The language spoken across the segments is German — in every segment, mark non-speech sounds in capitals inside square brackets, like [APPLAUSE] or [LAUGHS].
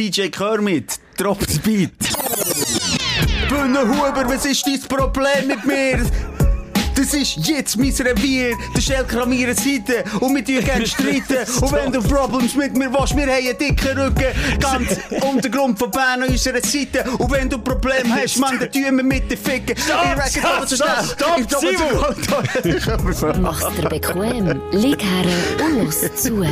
DJ Kermit, drop the beat. Bühnenhuber, was ist dein Problem mit mir? Das ist jetzt mein Revier, der Schelker an meiner Seite und wir tun gerne streiten. [LAUGHS] und wenn du Problems mit mir willst, wir haben einen dicken Rücken, ganz [LAUGHS] Untergrund von Bern an unserer Seite. Und wenn du Probleme hast, Mann, dann tun wir mit den Ficken. Stopp, stopp, stopp, stopp, Simon! Mach's dir bequem, lieg her und los zu.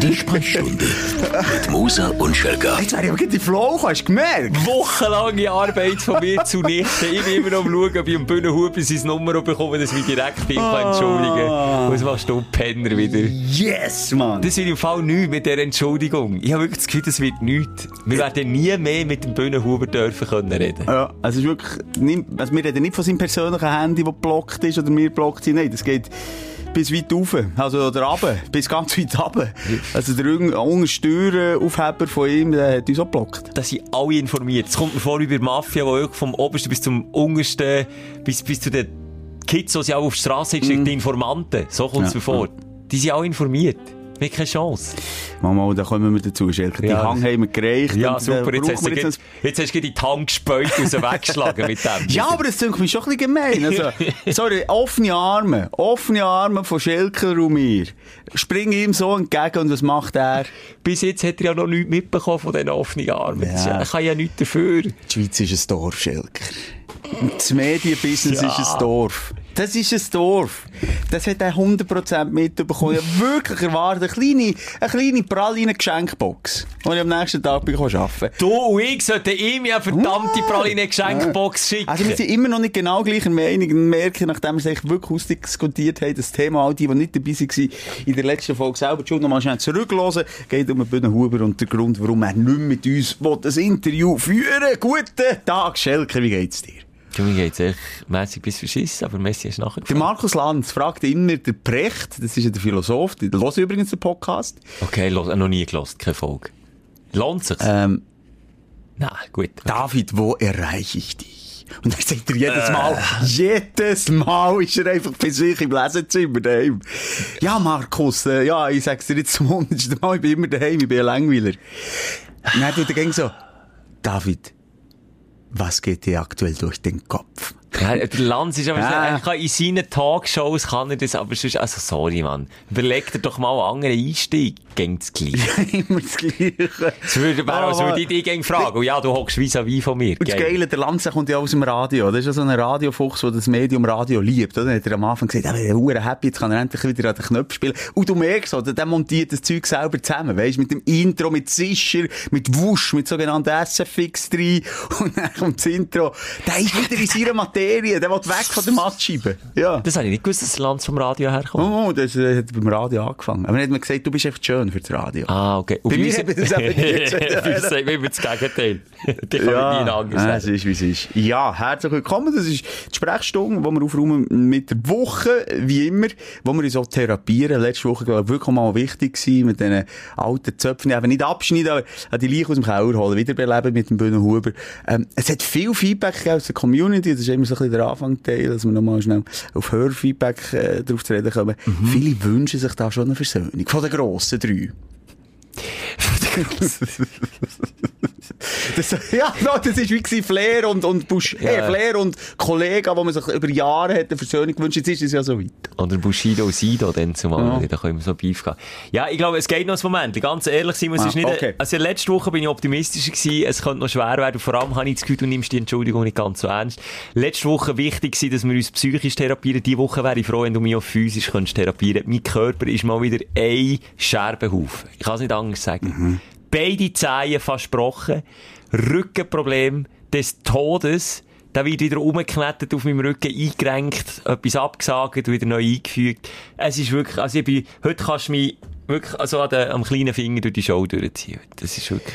Die Sprechstunde mit Musa und Schelga. Jetzt wäre ich aber die Flow, hast du gemerkt? Wochenlange Arbeit von mir zunichte. Ich bin immer noch am schauen, ob ich am Bühnenhuber sein Nummer bekomme, dass ich mich direkt ihm kann entschuldigen kann. Was machst du, Penner, wieder? Yes, Mann! Das wird im Fall nichts mit dieser Entschuldigung. Ich habe wirklich das Gefühl, das wird nichts. Wir werden nie mehr mit dem Bühnenhuber dürfen können reden. Ja, also es ist wirklich, nicht, also wir reden nicht von seinem persönlichen Handy, das geblockt ist oder mir blockt sind. Nein, das geht bis weit rauf. Also, oder runter. Bis ganz weit runter. Also, der Untersteueraufheber von ihm, der hat uns auch geblockt. Da sind alle informiert. Es kommt mir vor wie bei der Mafia, wo vom obersten bis zum untersten, bis, bis zu den Kids, die sie auch auf die Straße geschickt, mm. die Informanten. So kommt es Ja, mir vor. Die sind auch informiert. Haben keine Chance. Mama, da kommen wir dazu, Schelker. Die Ja. Hang haben wir gereicht. Ja, äh, super. Jetzt hast, du wir jetzt, jetzt hast du die Hand gespäut und sie weggeschlagen mit dem. Ja, aber das klingt mir schon ein bisschen gemein. Also, [LAUGHS] sorry, offene Arme. Offene Arme von Schelker und mir. Spring ihm so entgegen und was macht er? Bis jetzt hat er ja noch nichts mitbekommen von diesen offenen Armen. Ja- Er kann ja nichts dafür. Die Schweiz ist ein Dorf, Schelker. Das Medienbusiness Ja. ist ein Dorf. Das ist ein Dorf. Das hat er 100% mitbekommen. Ich hab wirklich erwartet, eine kleine, eine kleine Pralinen-Geschenkbox, die ich am nächsten Tag bekomme arbeiten Du und ich sollten ihm ja verdammte Praline-Geschenkbox schicken. Also wir sind immer noch nicht genau gleicher Meinung und merken, nachdem wir es wirklich ausdiskutiert haben, das Thema, all die, die nicht dabei waren, in der letzten Folge selber, schon noch mal schnell zurückhören, geht um den Bühnenhuber und der Grund, warum er nicht mit uns will, das Interview führen Guten Tag, Schelke, wie geht's dir? Du, mir geht's echt mässig bis verschissen, aber Messi ist nachher Der Markus Lanz fragt immer der Precht, das ist ja der Philosoph, der hört übrigens den Podcast. Okay, los, noch nie gelost, keine Folge. Lohnt sich's? Ähm, Nein, gut. David, wo erreiche ich dich? Und dann sagt er jedes Mal, jedes Mal ist er einfach bei sich im Lesezimmer daheim. Ja, Markus, äh, ja, ich sag's dir jetzt zum hundertsten Mal, ich bin immer daheim, ich bin ein Langweiler. Und dann tut er so, David, was geht dir aktuell durch den Kopf? Der Lanz ist aber, Ja. er kann in seinen Talkshows kann er das, aber sonst, also sorry, Mann. Überleg dir doch mal einen anderen Einstieg. Gegen das Gleiche. [LAUGHS] immer das Gleiche. Das würde, als Aber- würde ich dich gegen fragen. Und ja, du hockst vis-à-vis von mir. Und das Geil. Geile, der Lanz kommt ja aus dem Radio. Das ist ja so ein Radiofuchs, der das Medium Radio liebt. Oder? Dann hat er am Anfang gesagt, er wäre happy, jetzt kann er endlich wieder an den Knopf spielen. Und du merkst, oder? der montiert das Zeug selber zusammen. Weißt mit dem Intro, mit Zischer, mit Wusch, mit sogenannten SFX 3. [LAUGHS] Und dann kommt das Intro. Der ist wieder in seiner Materie. Der will weg von der Mattscheibe. Ja. Das habe ich nicht gewusst, dass das Lanz vom Radio herkommt. Oh, das hat beim Radio angefangen. Aber dann hat man gesagt, du bist echt schön für das Radio. Ah, okay. Und Bei mir haben [LAUGHS] wir das eben nicht gesagt. Immer das Gegenteil. [LAUGHS] Die kann man nie anders ja, es ist, wie es ist. Ja, herzlich willkommen. Das ist die Sprechstunde, die wir aufräumen mit der Woche, wie immer, wo wir uns auch therapieren. Letzte Woche, glaube ich, wirklich mal wichtig gewesen, mit diesen alten Zöpfen, eben nicht abschneiden, aber die Leiche aus dem Keller holen, wiederbeleben mit dem Bühnenhuber. Ähm, es hat viel Feedback aus der Community, das ist immer so ein bisschen der Anfangsteil, dass wir nochmal schnell auf Hörfeedback äh, drauf zu reden kommen. Viele wünschen sich da schon eine Versöhnung. Von den grossen drei. [LAUGHS] [LAUGHS] Das, ja, no, das ist wie gewesen, Flair und, und Bush, Ja. äh, Flair und Kollegen, wo man sich über Jahre hat eine Versöhnung gewünscht. Jetzt ist es ja so weit. Oder Bushido Sido, dann zumal. Ja. Da können wir so Beef gehen. Ja, ich glaube, es geht noch ein Moment. Ganz ehrlich, Simon, es Ah, ist nicht, okay. also letzte Woche bin ich optimistischer gewesen. Es könnte noch schwer werden. Vor allem habe ich das Gefühl, du nimmst die Entschuldigung nicht ganz so ernst. Letzte Woche wichtig gewesen, dass wir uns psychisch therapieren. Die Woche wäre ich froh, wenn du mich auch physisch könntest therapieren. Mein Körper ist mal wieder ein Scherbenhaufen. Ich kann es nicht anders sagen. Beide Zehen gebrochen. Rückenproblem des Todes. Da wird wieder umgeknetet auf meinem Rücken, eingerenkt, etwas abgesagt, wieder neu eingefügt. Es ist wirklich, also ich bin, heute kannst du mich wirklich, also an den, am kleinen Finger durch die Show durchziehen. Das ist wirklich,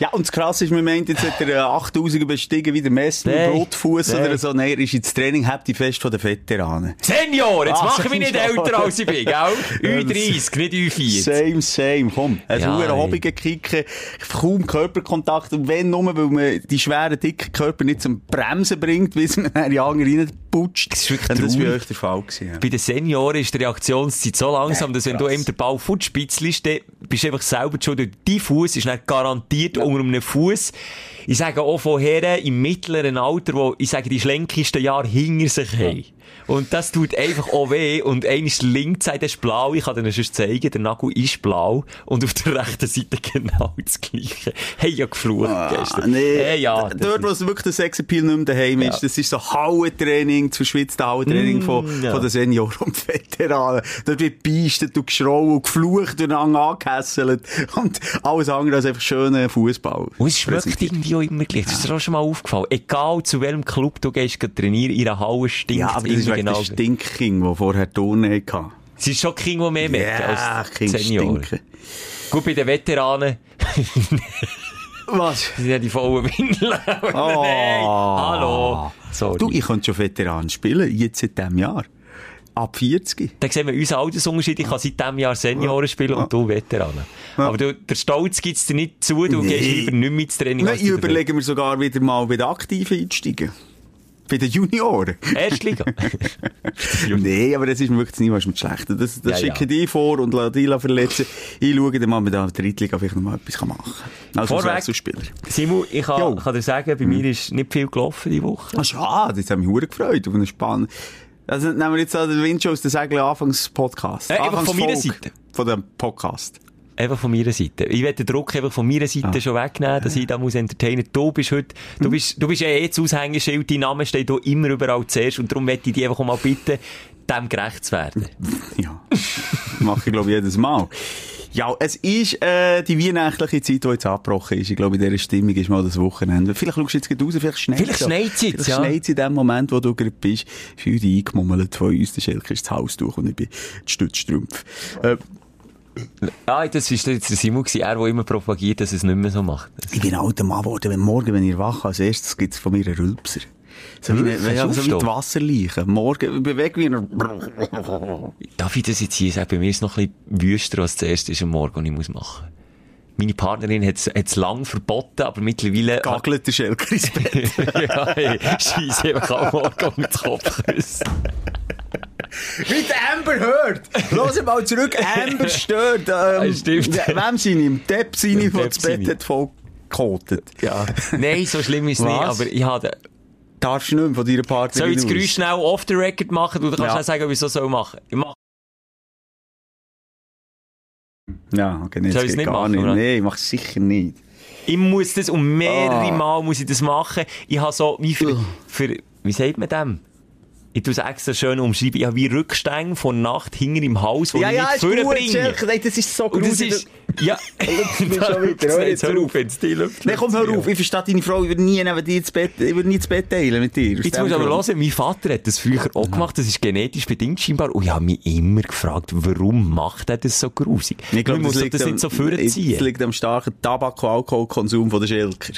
Ja, und das Krasse ist, man meint, jetzt hat er äh, 8000er bestiegen wie der Messi mit. Blutfuß oder so. Nein, er ist ins Training Happy Fest von den Veteranen. Senior! Jetzt Ah, mache ich mich nicht älter als ich bin, gell? [LAUGHS] Ü30, nicht Ü40. Same, same, komm. Ein Ja, ey. Hobby kicken, kaum Körperkontakt. Und wenn nur, weil man die schweren, dicken Körper nicht zum Bremsen bringt, man [LAUGHS] dann in die andere weggeputscht. Das ist wirklich Und das war euch der Fall gewesen. Ja. Bei den Senioren ist die Reaktionszeit so langsam, dass wenn du eben den Ball futspitzelst, dann bist du einfach selber die schuld. Dein Fuß ist dann garantiert unter einem Fuß. Ich sage auch von Herren im mittleren Alter, wo, ich sage, die schlenkigsten Jahre hinter sich haben. Und das tut einfach auch weh. Und einer ist links Seite ist blau. Ich kann dir das sonst zeigen. Der Nagel ist blau. Und auf der rechten Seite genau das Gleiche. Hey, ja geflucht gestern. Ah, nee. Hey, ja. Dort, wo es wirklich der Sexappeal nicht mehr daheim ist, das ist so Hauentraining, das verschwitzte Hauentraining Mm, von, ja. von den Senioren und Veteranen. Dort wird gebeistet und geschrauen und geflucht und angehässelt. Und alles andere als einfach schöner Fußball. Und es schmeckt irgendwie auch immer gleich. Das ist dir auch schon mal aufgefallen. Egal zu welchem Club du gehst, trainieren, in einer Halle stinkt Ja, ist wegen genau. der Stinkking, der vorher Turnen hatte. Es ist schon King, die mehr merken Ja, als King Senioren. stinken. Gut, bei den Veteranen Was? sind ja die vollen Windeln. [LAUGHS] Oh. Nein, hallo. Sorry. Du, ich könnte schon Veteran spielen, jetzt seit diesem Jahr. Ab 40. Dann sehen wir unseren Altersunterschied. Ich kann seit diesem Jahr Senioren spielen und du Veteranen. Aber du, der Stolz gibt es dir nicht zu. Du Nee. gehst lieber nicht mehr ins Training. Nein, ich überlege mir sogar wieder mal bei den Aktiven einsteigen. Bei den Junioren. Erstliga. [LAUGHS] Nee, aber das ist mir wirklich das Niveau ist mir schlecht. Das, das Ja, schicke ja. ich vor und lasse die verletzen. Ich schaue dann mal mit der Drittliga, ich noch mal etwas machen kann. Also als Vorweg. Wechselspieler. Simon, ich kann, Jo. kann dir sagen, bei mir ist nicht viel gelaufen diese Woche. Ah, schade, jetzt haben mich hure gefreut auf einen Spann. Also nehmen wir jetzt an den Windshow aus der Segel Anfangs-Podcast. Äh, einfach von meiner Seite. Von dem Podcast. Einfach von meiner Seite. Ich werde den Druck einfach von meiner Seite Ah. schon wegnehmen, dass ich da muss entertainen. Du bist heute, du Mhm. bist, du bist eh das Aushängeschild, dein Name steht hier immer überall zuerst und darum möchte ich dich einfach mal bitten, dem gerecht zu werden. Ja. Mache ich, glaube ich, jedes Mal. Ja, es ist äh, die weihnachtliche Zeit, die jetzt abgebrochen ist. Ich glaube, in dieser Stimmung ist mal das Wochenende. Vielleicht schaust du jetzt gerade raus, vielleicht schneit Vielleicht schneit's jetzt, Vielleicht ja. schneit in dem Moment, wo du gerade bist. Für dich eingemummelt von uns. Der Schelke ist das Haus durch und ich bin die Stützstrümpf. Äh, Ah, das ist jetzt der Simon er, der immer propagiert, dass es nicht mehr so macht. ich bin ein alter Mann geworden. Wenn morgen, wenn ich wache, als erstes gibt es von mir einen Rülpser. So wie, Wirklich? eine, ja, so wie die aufstehen? Wasserleiche. Morgen bewege ich mich. Darf ich das jetzt hier sagen? Bei mir ist es noch ein bisschen wüster, als das erste ist am Morgen, was ich muss machen Meine Partnerin hat es lang verboten, aber mittlerweile... Gagelt der Schelker ins Bett. [LAUGHS] ja, hey, scheisse einfach am Morgen den Kopf küssen. Wie der Amber hört. Los mal zurück. Amber stört. Ähm, stimmt. Wem seine? Im Depp seine, der das Bett hat voll gekotet. Ja. Nein, so schlimm ist es nicht, aber ich habe... Darfst du nicht mehr von deiner Partnerin Soll ich das? Geräusch schnell off the record machen? Du kannst Ja. auch sagen, ob ich es so machen soll. Ich mach Ja, okay, nee, Soll ich's geht nicht gar machen, nicht. oder? Nee, ich mach's sicher nicht. Ich muss das, um mehrere Ah. Mal muss ich das machen. Ich habe so, wie für, für wie sagt man dem? Ich tue es extra schön umschreiben. Ich habe wie Rückstände von Nacht hinter im Haus, die Ja, ich ja, nicht gut, vorbringe. Schelker. Nein, das ist so Und das gruselig. ist, ja, [LAUGHS] [LAUGHS] schon wieder. Jetzt jetzt hör auf. wenn's dich läuft. Nein, komm, hör auf. Ich verstehe deine Frau. Ich würde nie neben dir ins Bett, ich würde nie ins Bett teilen mit dir. Jetzt musst du aber hören, mein Vater hat das früher auch gemacht, das ist genetisch bedingt scheinbar. Und ich habe mich immer gefragt, warum macht er das so grusig? Ich glaube, das das nicht so vorziehen. liegt am starken Tabak- und Alkoholkonsum von der Schelker.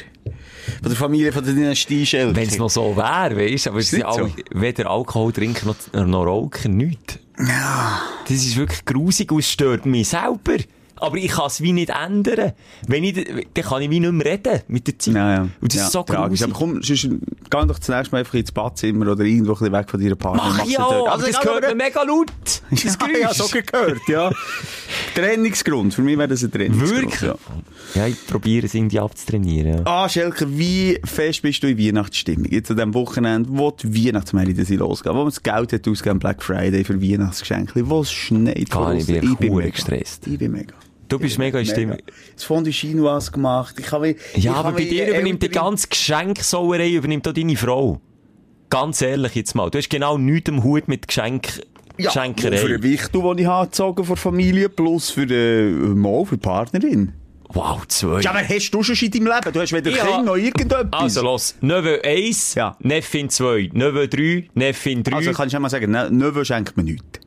Von der Familie, von der Dynastie Schelker. Wenn es noch so wäre, weißt du, aber es sind nicht alle, so. weder Alkohol trinken noch, noch rauchen, nichts. Ja. Das ist wirklich grusig und es stört mich selber. Aber ich kann es wie nicht ändern. Wenn ich, dann kann ich wie nicht mehr reden mit der Zeit. Ja, ja. Und das ja, ist so tragisch. Aber komm, sonst geh doch zunächst mal einfach ins Badzimmer oder irgendwo ein weg von deiner Partnerin. Mach ich auch, dort. aber das ich gehört mir mega laut. [LAUGHS] Das ja, Geräusch. ja, so gehört, ja. Trennungsgrund. Für mich wäre das ein Trennungsgrund. Wirklich? Ja. Ja, ich probiere es irgendwie abzutrainieren. Ja. Ah, Schelker, wie fest bist du in Weihnachtsstimmung? Jetzt an diesem Wochenende, wo die Weihnachtsmärkte losgehen, wo man das Geld hat ausgegeben Black Friday für Weihnachtsgeschenke, wo es schneit. Gar nicht, ich bin hure mega. gestresst. Ich bin mega. Du bist mega in Stimmung. Das Fondue Chinoise gemacht. Ich habe, Ja, aber bei dir übernimmt die ganze Geschenksauerei übernimmt auch deine Frau. Ganz ehrlich jetzt mal. Du hast genau nichts am Hut mit Geschenk Ja, Geschenkerei. für den Wichtel, den ich habe von Familie, plus für den Mo, für die Partnerin. Wow, zwei. Ja, aber hast du schon in deinem Leben? Du hast weder Ja. Kind noch irgendetwas. Also los, Neveu 1, Ja. Neffin 2, Neveu 3, Neffin 3. Also kannst du mal sagen, ne, Neveu schenkt mir nichts.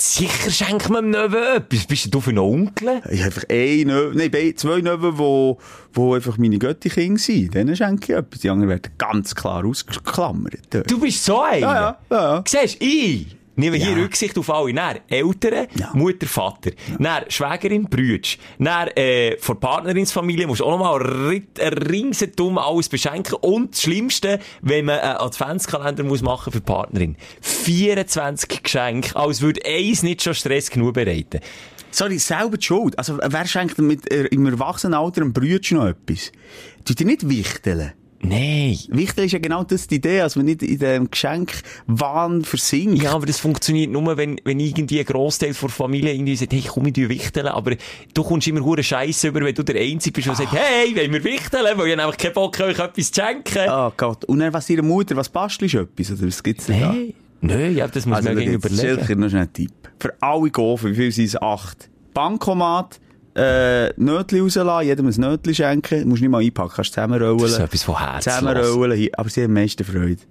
Sicher schenkt man dem Neveu etwas. Bist du für einen Onkel? Ich habe einfach ein Neu nein, zwei Neuen, wo, wo einfach meine Göttikinder sind. Denen schenke ich etwas. Die anderen werden ganz klar ausgeklammert. Du bist so einer. Ja, ja, ja, ja. Siehst du, ich Nehmen wir Ja. hier Rücksicht auf alle. Dann Eltern, Ja. Mutter, Vater. Dann Schwägerin, Brütsch. Dann, äh, von Partnerinsfamilie musst du auch nochmal ringsherum alles beschenken. Und das Schlimmste, wenn man einen Adventskalender muss machen für die Partnerin. 24 Geschenke, als würde eins nicht schon Stress genug bereiten. Sorry, selber die Schuld. Also, wer schenkt mit, äh, im Erwachsenenalter einem Brütsch noch etwas? Tut ihr nicht wichteln? Nein. Wichteln ist ja genau das die Idee, als man nicht in dem Geschenkwahn versinkt. Ja, aber das funktioniert nur, wenn, wenn irgendwie ein Grossteil der Familie irgendwie sagt, hey, komm, ich wichteln. Aber du kommst immer hure Scheiße über, wenn du der Einzige bist, der sagt, hey, wollen wir wichteln? Weil ich habe einfach keinen Bock, euch etwas zu schenken. Oh Gott. Und dann, was ihre Mutter, was bastelst du etwas? Oder was gibt's denn da? Nein. Nein, ja, das muss Also, man da überlegen. sicher noch schnell einen Tipp. Für alle Gofen, wie viel sind es? Acht. Bankomat, äh, Nötli rauslassen, jedem ein Nötli schenken. Musst nicht mal einpacken, kannst zusammenrollen. Das ist etwas von Herz. Zusammenrollen, aber sie haben am meisten Freude.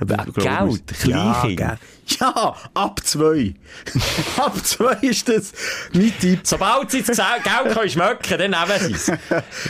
Ja. Geld, ja, Kleinkind. Geld. [LAUGHS] ja, ab zwei. [LAUGHS] ab zwei ist das mein Tipp. Sobald sie das Geld [LAUGHS] können schmecken, dann nehmen sie es.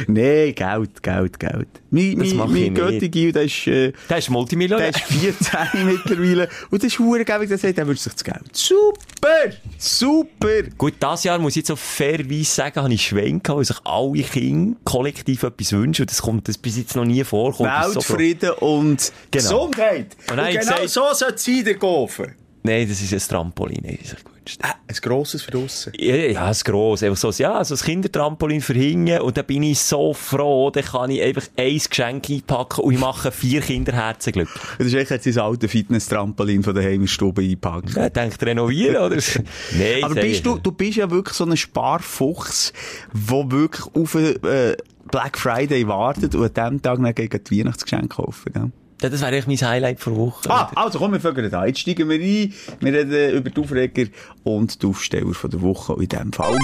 nee, Geld, Geld, Geld. Mein, Das mein, mein. Götti-Gil, der ist, äh, Der ist der Multimillionär. ist 14 mittlerweile. Und das ist gäbig, der sagt, er wünscht sich das Geld. Super! Super! Gut, dieses Jahr muss ich jetzt so fairerweise sagen, habe ich Schwein gehabt, weil sich alle Kinder kollektiv etwas wünschen. Und das kommt das bis jetzt noch nie vor. Das so. Weltfrieden und Genau. Gesundheit. Und Und, genau gesagt- so soll es sein, der Gofen. Nein, das ist ein Trampolin, hätte ich sich gewünscht. Ah, ein grosses für draussen. Ja, ja, ein grosses. Einfach so, ja, so ein Kindertrampolin für hinten. Und dann bin ich so froh, dann kann ich einfach ein Geschenk einpacken und ich mache vier Kinderherzen glücklich. Das ist echt jetzt sein altes Fitness-Trampolin von der Heimstube einpacken. Ja, denkt renovieren, oder? [LAUGHS] Nein, Aber bist ich du, du bist ja wirklich so ein Sparfuchs, der wirklich auf äh, Black Friday wartet und an dem Tag dann gegen die Weihnachtsgeschenke kaufen, gell? Das wäre eigentlich mein Highlight vor Woche. Ah, also komm, wir fangen an. Jetzt steigen wir ein. Wir reden über die Aufreger und die Aufsteller von der Woche. Und in diesem Fall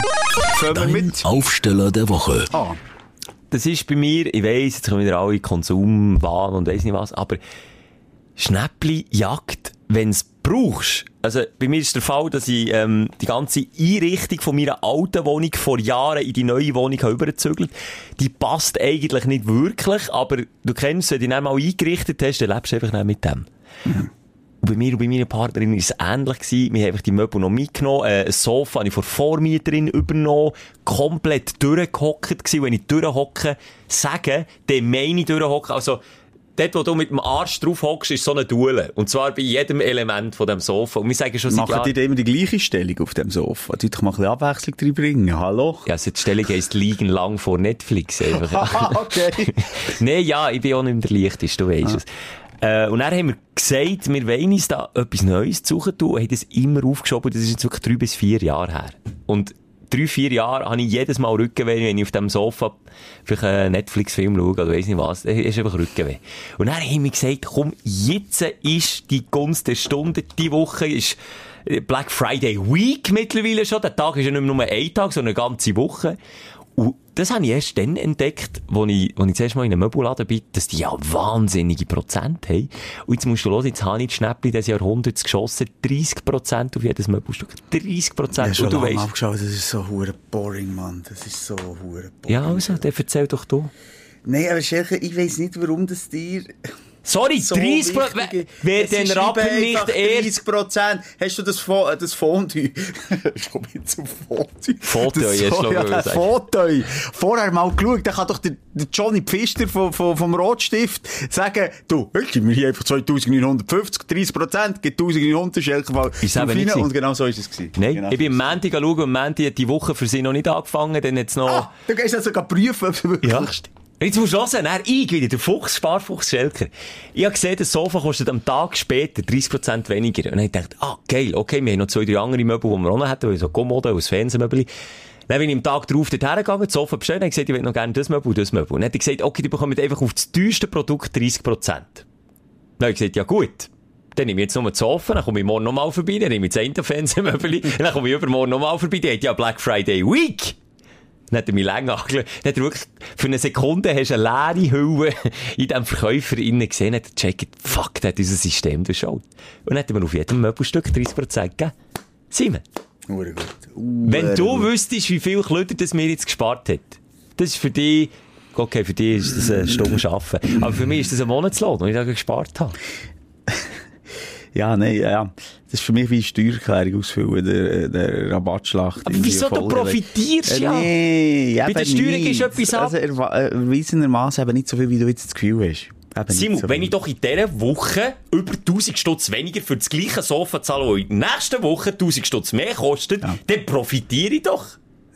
fangen wir mit Aufsteller der Woche. an. Das ist bei mir, ich weiss, jetzt kommen wieder alle Konsumwahn und weiss nicht was, aber Schnäppli jagt, wenn's brauchst. Also, bei mir ist der Fall, dass ich, ähm, die ganze Einrichtung von meiner alten Wohnung vor Jahren in die neue Wohnung habe übergezügelt. Die passt eigentlich nicht wirklich, aber du kennst, wenn du die dann mal eingerichtet hast, dann lebst du einfach nicht mit dem. Und bei mir und bei meiner Partnerin war es ähnlich. Gewesen. Wir haben einfach die Möbel noch mitgenommen. Äh, ein Sofa habe ich von der Vormieterin übernommen. Komplett durchgehockt gewesen. Wenn ich durchhocke, sage, dann meine ich durchhocken. Also, dort, wo du mit dem Arsch drauf hockst, ist so eine Duelle. Und zwar bei jedem Element von dem Sofa. Und wir sagen schon seit Machen die da immer die gleiche Stellung auf dem Sofa? Die doch mal ein bisschen Abwechslung reinbringen. Hallo? Ja, also die Stellung heisst liegen lang vor Netflix. Einfach. [LAUGHS] Ah, okay. [LAUGHS] nee, ja, ich bin auch nicht mehr der Leichteste, du weisst es. Äh, und dann haben wir gesagt, wir wollen uns da etwas Neues suchen tun und haben das immer aufgeschoben. Das ist jetzt wirklich drei bis vier Jahre her. Und drei, vier Jahre habe ich jedes Mal Rückenweh, wenn ich auf dem Sofa vielleicht einen Netflix-Film schaue oder weiss nicht was. Ist einfach Rückenweh. Und dann haben wir gesagt, komm, jetzt ist die Gunst der Stunde. Die Woche ist Black Friday Week mittlerweile schon. Der Tag ist ja nicht mehr nur ein Tag, sondern eine ganze Woche. Und das habe ich erst dann entdeckt, wo ich, wo ich zuerst mal in einem Möbelladen bin, dass die ja wahnsinnige Prozent haben. Und jetzt musst du hören, jetzt habe ich die Schnäppli des Jahrhunderts geschossen, 30 Prozent auf jedes Möbelstück. 30 Prozent. schon Und du lange weißt, abgeschaut, das ist so hure boring, Mann. Das ist so hure boring. ja, also, dann erzähl doch du. Nein, aber Schelke, ich weiss nicht, warum das dir Sorry, so 30 wichtig Prozent. ist. Wer Es den ist Rappen nicht erst 30 Prozent. Hast du das, Fo das Fondue? [LAUGHS] ich komme jetzt zum Fondue. Fondue, Das hast so, ja. Fondue. Vorher mal geschaut, da kann doch der, der Johnny Pfister vom, vom, vom Rotstift sagen, du, gib mir hier einfach 2950, 30 Prozent, gibt 1900, Schelke, weil Ist eben nicht. Und genau so ist es gewesen. Nein, genau ich bin am Montag schauen und Montag hat die Woche für sie noch nicht angefangen, dann jetzt noch... Ah, du gehst also prüfen, ob es wirklich Ja. stimmt. Jetzt musst du hören, dann ich wieder, der Fuchs, Sparfuchs Schelker. Ich habe gesehen, das Sofa kostet am Tag später 30% weniger. Und ich gedacht, ah, geil, okay, wir haben noch zwei, drei andere Möbel, die wir auch noch hätten, so Kommode ein Fernsehmöbel. Dann bin ich am Tag drauf dort hergegangen, das Sofa bestellt, und gesagt, ich will noch gerne das Möbel das Möbel. Und dann hat er gesagt, okay, die bekommen einfach auf das teuerste Produkt 30%. Dann habe ich gesagt, ja gut. Dann nehme ich jetzt nur das Sofa, dann komme ich morgen nochmal vorbei, dann nehme ich das eine Fernsehmöbel, dann komme ich übermorgen nochmal vorbei, die hat ja Black Friday Week. Dann hat er mich länger angeschaut. Dann hat er wirklich, für eine Sekunde hast du eine leere Hülle in diesem Verkäufer innen gesehen, hat er gecheckt, fuck, der hat unser System durchschaut. Und dann hat er mir auf jedem Möbelstück 30% gegeben. Simon, Hure gut. wenn Hure du gut. wüsstest, wie viel Klöter das mir jetzt gespart hat, das ist für dich, okay, für dich ist das eine Stunde Arbeiten. Aber für mich ist das ein Monatslohn, den ich da gespart habe. [LAUGHS] Ja, nein, ja. Das ist für mich wie eine Steuererklärung ausfüllen, der, der Rabattschlacht. Aber wieso? Du profitierst Äh, ja. Nee, Bei der Steuerung nicht. ist etwas ab. Also äh, erwiesenermaßen eben nicht so viel, wie du jetzt das Gefühl hast. Eben Simon, so wenn ich doch in dieser Woche über 1000 Stutz weniger für das gleiche Sofa zahle, das in der nächsten Woche 1000 Stutz mehr kostet, Ja. dann profitiere ich doch.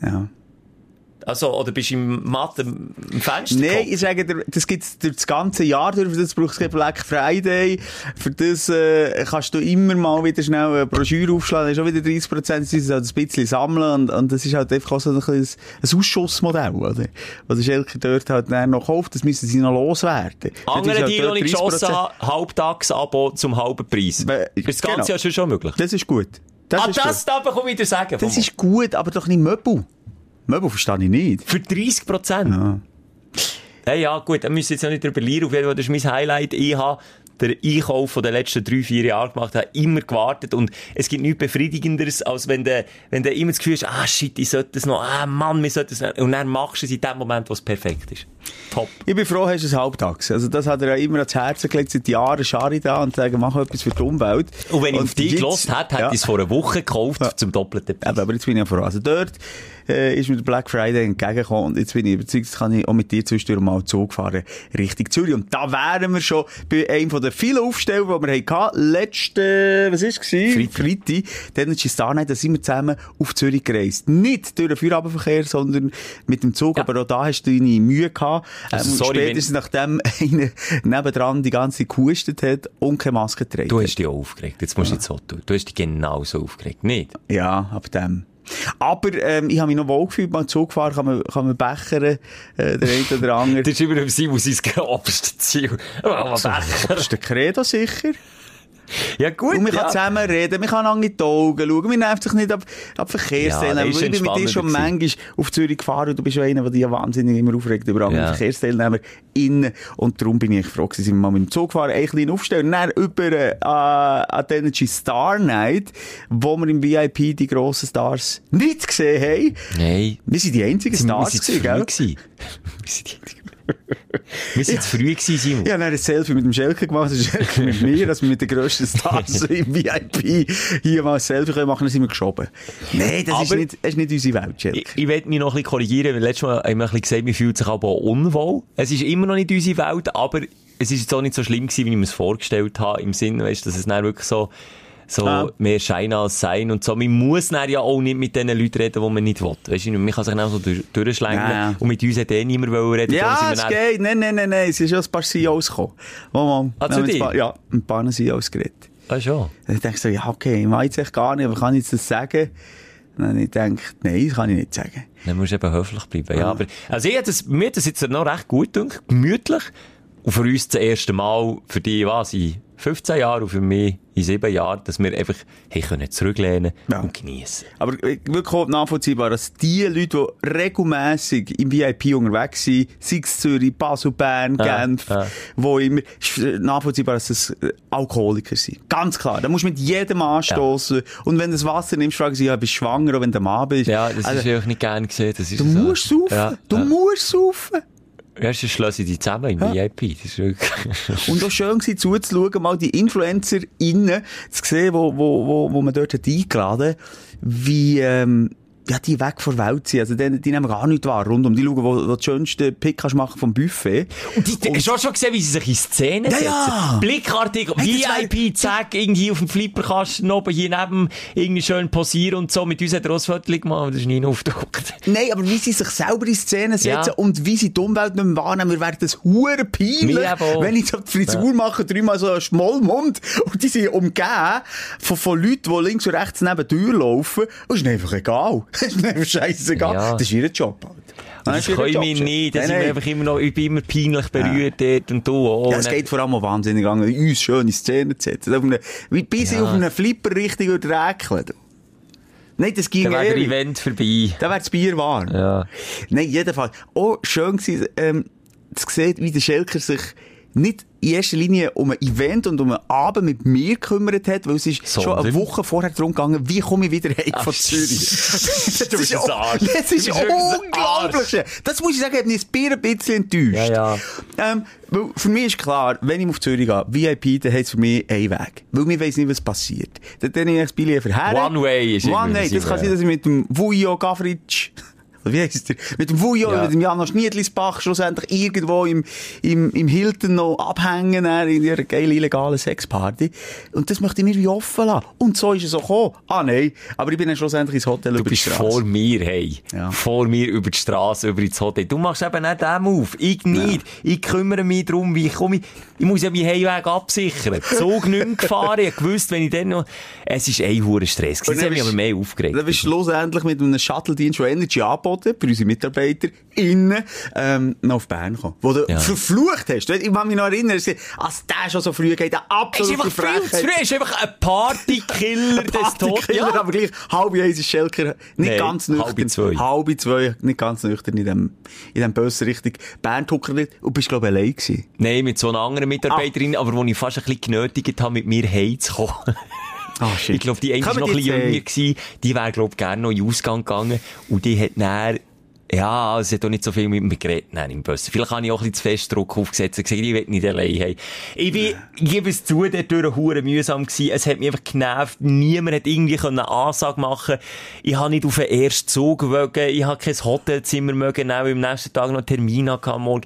Ja. Also, oder bist du im Mathe im Fenster Nein, ich sage dir, das gibt's durch das ganze Jahr durch, für das brauchst du kein Black Friday, für das äh, kannst du immer mal wieder schnell eine Broschüre aufschlagen, dann ist auch wieder 30 Prozent, das ist halt ein bisschen sammeln und, und das ist halt einfach so ein, ein Ausschussmodell, oder? Was der Schelker dort halt noch kauft, das müssen sie noch loswerden. Andere, ist halt die noch nicht 30%. geschossen Halbtagsabo zum halben Preis. Ist das Ganze genau. ja schon, schon möglich. Das ist gut. Das ah, ist das darf ich wieder sagen. gut. Das ist gut, aber doch nicht Möbel. Möbel verstehe ich nicht. Für 30 Prozent. Ja. Ja, ja, gut, da müssen wir jetzt noch nicht drüber lernen. Auf jeden Fall, das ist mein Highlight. Ich habe den Einkauf von den letzten drei, vier Jahren gemacht, habe immer gewartet und es gibt nichts Befriedigenderes, als wenn du, wenn du immer das Gefühl hast, ah shit, ich sollte es noch, ah Mann, wir sollten es noch. Und dann machst du es in dem Moment, wo es perfekt ist. Top. Ich bin froh, hast du es halbtags. Also, das hat er ja immer ans Herz gelegt, seit Jahren Schari da und sagen, mach etwas für die Umwelt. Und wenn ich auf dich gelost hätte, hätte Ja. ich es vor einer Woche gekauft, Ja. zum doppelten Preis. Aber jetzt bin ich ja froh. Also dort äh, ist mir der Black Friday entgegengekommen und jetzt bin ich überzeugt, jetzt kann ich auch mit dir zwischendurch mal Zug fahren Richtung Zürich. Und da wären wir schon bei einem von den vielen Aufstellungen, die wir hatten. Letzte, was ist es? Freitag. Freitag. Dann ist Star Night, da sind wir zusammen auf Zürich gereist. Nicht durch den Feierabendverkehr, sondern mit dem Zug. Ja. Aber auch da hast du deine Mühe gehabt. Also, Ähm, sorry, spätestens nachdem [LAUGHS] einer nebendran die ganze Zeit gehustet hat und keine Maske getragen Du hast dich auch aufgeregt. Jetzt musst du nicht so tun. Du hast dich genauso aufgeregt. Nicht? Ja, ab dem. Aber ähm, ich habe mich noch wohl gefühlt, beim Zugfahren kann man, kann man bechern, äh, der eine oder [LAUGHS] andere. Das ist immer Simon sein grobstes Ziel. Oh, Becher. Das ist der Credo sicher. Ja gut, Und man kann ja. zusammen reden, man kann lange in die Augen schauen, man nervt sich nicht ab, ab Verkehrsteilnehmer. Ja, ich bin mit dir schon manchmal auf Zürich gefahren und du bist ja einer, der dich ja wahnsinnig immer aufregt über andere Ja. Verkehrsteilnehmer innen. Und darum bin ich froh gewesen, sind wir mal mit dem Zug gefahren, ein kleinen aufstellen. Dann über äh, an die Energy Star Night, wo wir im VIP die grossen Stars nicht gesehen haben. Nein. Wir sind die einzigen Wir Stars gewesen, gell? [LAUGHS] Wir sind die- Wir sind zu früh gewesen, Simon. Habe dann ein Selfie mit dem Schelke gemacht, das ist Schelke [LAUGHS] mit mir, dass wir mit den grössten Stars im VIP hier mal ein Selfie können machen, dann sind wir geschoben. Nein, das ist nicht, das ist nicht unsere Welt, Schelke. Ich, ich werde mich noch ein bisschen korrigieren, weil letztes Mal haben wir ein bisschen gesagt, mir fühlt sich aber auch unwohl. Es ist immer noch nicht unsere Welt, aber es ist jetzt auch nicht so schlimm gewesen, wie ich mir es vorgestellt habe, im Sinne, weißt, dass es dann wirklich so, so Ah. mehr Schein als Sein und so. Man muss dann ja auch nicht mit den Leuten reden, die man nicht will. Weißt du, man kann sich dann so durch, durchschlängeln. Ja, ja. Und mit uns hat eh niemand reden. Ja, es geht. Nein, nein, nein, nein. Es sind schon ein paar CEOs gekommen. Mal. Ah, zu dir? paar- Ja, ein paar CEOs geredet. Ah, schon. Dann denke ich so, ja, okay, ich weiß echt gar nicht, aber kann ich das sagen? Dann denke ich, nein, das kann ich nicht sagen. Dann musst du eben höflich bleiben. Ja, aber, also ich das, mir hat das jetzt noch recht gut gedacht, gemütlich. Und für uns das erste Mal, für die, was, in 15 Jahren und für mich in 7 Jahren, dass wir einfach, hey, können zurücklehnen Ja. und genießen. Aber wirklich nachvollziehbar, dass die Leute, die regelmässig im VIP unterwegs sind, sei es Zürich, Basel, Bern, Ja, Genf, ja. wo immer, ist nachvollziehbar, dass es äh, Alkoholiker sind. Ganz klar. Da musst du mit jedem anstoßen. Und wenn du das Wasser nimmst, fragen sie, ja, bist du schwanger, auch wenn du ein Mann bist. Ja, das Also, ist einfach nicht gern gesehen. Das ist Du musst saufen. Du musst saufen. Erstens schließen die zusammen im VIP. Das ist wirklich... [LAUGHS] Und auch schön war zuzuschauen, mal die InfluencerInnen zu sehen, wo, wo, wo, wo man dort hat eingeladen wie, ähm, ja, die weg von der Welt sind. Also, die, die nehmen gar nichts wahr rundum. Die schauen, wo, wo die schönsten Pick kannst machen vom Buffet. Und die, hast du schon gesehen, wie sie sich in Szene Ja, setzen? ja. Blickartig, Hey, das VIP, zack, irgendwie auf dem Flipperkasten oben hier neben, irgendwie schön posieren und so. Mit uns hat er Foto gemacht, aber das ist nie aufgedruckt. Nein, aber wie sie sich selber in Szene setzen Ja. und wie sie die Umwelt nicht mehr wahrnehmen, wir werden das hure peinlich, wenn ich so die Frisur mache, dreimal so einen Schmollmund und die sind umgeben von, von Leuten, die links und rechts neben der Tür laufen. Und ist einfach egal. Ist einfach scheissegal. Ja. Das ist ihr Job halt. Das können wir nicht. Das Nein, nein. einfach immer noch, ich bin immer peinlich berührt dort und du auch. Ja, es geht vor allem auch wahnsinnig an, uns schöne Szenen zu setzen. Wie bis ich Ja. auf einen Flipper richtig räkeln. Nein, das ging der ehrlich. Event vorbei. Da wäre das Bier warm. Ja. Nein, jedenfalls. Auch schön gewesen, ähm, zu sehen, wie der Schelker sich nicht in erster Linie um ein Event und um einen Abend mit mir gekümmert hat, weil es ist schon Sondern? eine Woche vorher darum gegangen, wie komme ich wieder heim von Zürich. [LAUGHS] das bist ist, Arsch. das ist [LAUGHS] unglaublich. Das muss ich sagen, hat mich ein Bier ein bisschen enttäuscht. Ja, Ähm, weil für mich ist klar, wenn ich auf Zürich gehe, VIP, dann heisst es für mich ein Weg. Weil ich weiss nicht, was passiert. Dann nehme ich das Billet einfach her. One way ist One way. das Das kann sein, dass ich mit dem Vujo Gavritsch wie heisst der? Mit dem Vujo, Ja. mit dem Janos Niedlisbach schlussendlich irgendwo im, im, im Hilton noch abhängen, in ihrer geilen illegalen Sexparty. Und das möchte ich mir wie offen lassen. Und so ist es auch gekommen. Ah, nein. Aber ich bin dann schlussendlich ins Hotel Du über die bist Straße. vor mir, hey. Ja. Vor mir über die Straße, über ins Hotel. Du machst eben nicht den Move. Ich nicht. Ich kümmere mich darum, wie ich komme. Ich muss ja meinen Heimweg absichern. [LAUGHS] Zug nicht gefahren. Ich gewusst, wenn ich dann noch... Es ist ein hoher Stress. Das hat mich aber mehr aufgeregt. Dann bist du schlussendlich mit einem Shuttle-Dienst von Energy angeboten, für unsere Mitarbeiter, innen, ähm, noch auf Bern gekommen. Wo du Ja. verflucht hast. Ich kann mich noch erinnern, als der schon so früh geht, der Es ist absolute einfach viel zu früh. Es ist einfach ein Partykiller [LAUGHS] des Todes. Partykiller, aber gleich halb eins ist Schelker nicht Nein, ganz nüchtern. halbe zwei. Halbe zwei, nicht ganz nüchtern in dem, in dem Bösen Richtung Bern tuckert und bist, glaube ich, allein gewesen. Nein, mit so einer anderen Mitarbeiterin, aber wo ich fast ein bisschen genötigt habe, mit mir heimzukommen. Shit. Ich glaube, die eine war noch ein bisschen jünger gewesen. Die wäre, glaube ich, gerne noch in den Ausgang gegangen. Und die hat dann, ja, es hat auch nicht so viel mit mir geredet dann im Bus. Vielleicht habe ich auch ein bisschen zu fest Druck aufgesetzt und gesagt, ich will nicht allein haben. Ich bin, ich gebe es zu, dort durch hure mühsam gewesen. Es hat mich einfach genervt. Niemand hat irgendwie eine Ansage machen Ich habe nicht auf den ersten Zug mögen. Ich habe kein Hotelzimmer mögen. Auch im nächsten Tag noch Termin am Morgen.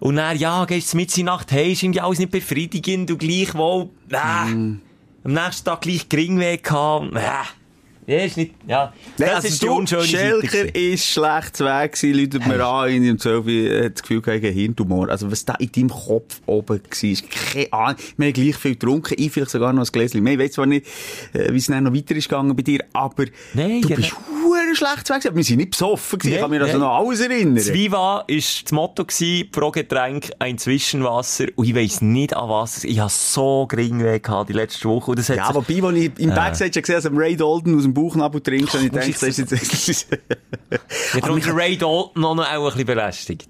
Und dann, ja, gehst du mit in Nacht heim, ist irgendwie alles nicht befriedigend und gleichwohl, äh, am nächsten Tag gleich Geringweg gehabt. Äh. Ja, ist nicht, ja. Das Nein, also ist die unschöne Schelker ist schlecht weg gewesen, läutet mir an, in dem 12 Uhr, hat das Gefühl, habe Hirntumor. Also, was da in deinem Kopf oben war, ist keine Ahnung. Wir haben gleich viel getrunken, ich vielleicht sogar noch ein Gläschen mehr. Ich weiss zwar nicht, äh, wie es dann noch weiter ist gegangen bei dir, aber Nein, du ja, bist schlecht weg. Aber wir sind nicht besoffen gewesen. ich kann mich also nein. noch alles erinnern. Das Viva ist das Motto gewesen, pro Getränk ein Zwischenwasser. Und ich weiss nicht an was. Ich habe so Geringweg gehabt die letzte Woche. Und das hat Ja, sich- wobei, als ich im Backstage gesehen habe, dass Ray Dalton aus dem Bauchnabel trinkt, habe ich gedacht, das ist jetzt... [LAUGHS] Ja, Ray Dalton noch, noch auch ein bisschen belästigt.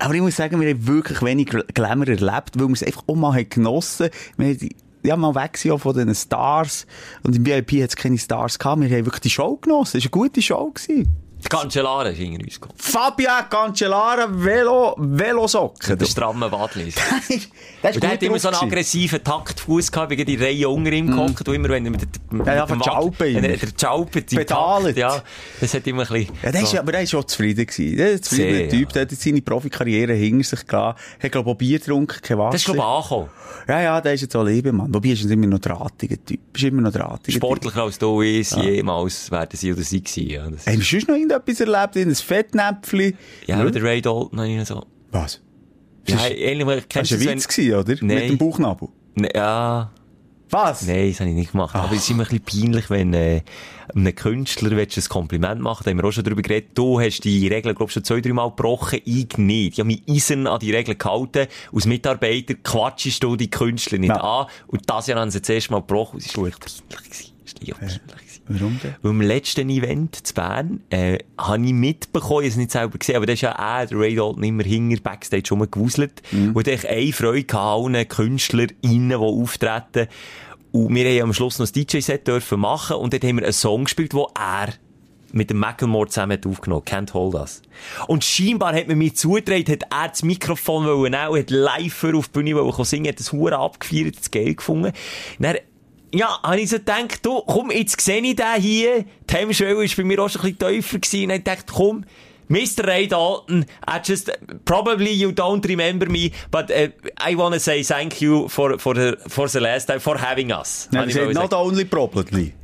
Aber ich muss sagen, wir haben wirklich wenig Gl- Glamour erlebt, weil wir es einfach auch mal haben genossen haben ja, mal weg sind von den Stars. Und im VIP hat es keine Stars gehabt. Wir haben wirklich die Show genossen. Es war eine gute Show. Gewesen. Die Cancellara ist hinter uns gekommen. Fabian Cancellara, Velo, Velosocken. Der stramme Wadlis. [LAUGHS] das Und der hat immer so einen aggressiven Taktfuß gehabt, wegen die Reihe unter ihm gehockt. Und immer, wenn er mit, der- mit Ja, ja, dem er immer. der Jalpen, die Pedalet. Takt, ja. Das hat immer ein bisschen... Ja, der ist, aber der ist schon zufrieden gewesen. Der ist ein zufriedener Sehr, Typ. ja. Der hat jetzt seine Profikarriere hinter sich gehabt. Hat, glaube ich, auch Bier getrunken, kein Wasser. Das ist, glaube ich, angekommen. Ja, ja, der ist jetzt auch Lebemann. Wobei ist er immer noch drahtiger Typ. Ist immer noch drahtiger Sportlicher als du ist, jemals werden sie oder sie gewesen. Ja, das irgendetwas erlebt? In ein Fettnäpfchen? ja der Ray Dalton habe ich so... Was? Ja, Das ist- ähnlich, Das kennst war ein Witz, gewesen, oder? Nein. Mit dem Bauchnabel. wenn- Ja... Was? Nein, das habe ich nicht gemacht. Aber es ist immer ein bisschen peinlich, wenn äh, einem Künstler willst du ein Kompliment machen Da haben wir auch schon darüber geredet. Du hast die Regeln, glaube ich, schon zwei, drei Mal gebrochen. Ich nicht. Ich habe mich eisern an die Regeln gehalten. Als Mitarbeiter quatschst du die Künstler nicht Ja. an. Und das Jahr haben sie das erste Mal gebrochen. Es war peinlich. Es war peinlich. Warum denn? Weil im letzten Event zu Bern, äh, habe ich mitbekommen, ich es nicht selber gesehen, aber da ist ja auch der Ray Dalton immer hinter Backstage rumgewuselt. Und da hatte ich eine Freude gehabt, allen KünstlerInnen, die auftreten. Und wir haben am Schluss noch das DJ-Set dürfen machen und dort haben wir einen Song gespielt, wo er mit dem Macklemore zusammen hat aufgenommen. Can't Hold Us. Und scheinbar hat man mir zugetragen, hat er das Mikrofon wollen auch, hat live für auf die Bühne wollen singen, hat das Hure abgefeiert, das Geld gefunden. Dann ja, habe ich so gedacht, du, komm, jetzt sehe ich den hier. Die Hemmschwelle war bei mir auch schon ein bisschen tiefer gewesen. Und ich dachte, komm, Mr. Ray Dalton, I just, probably you don't remember me, but uh, I want to say thank you for, for, the, for the last time, for having us. Wollen not only probably.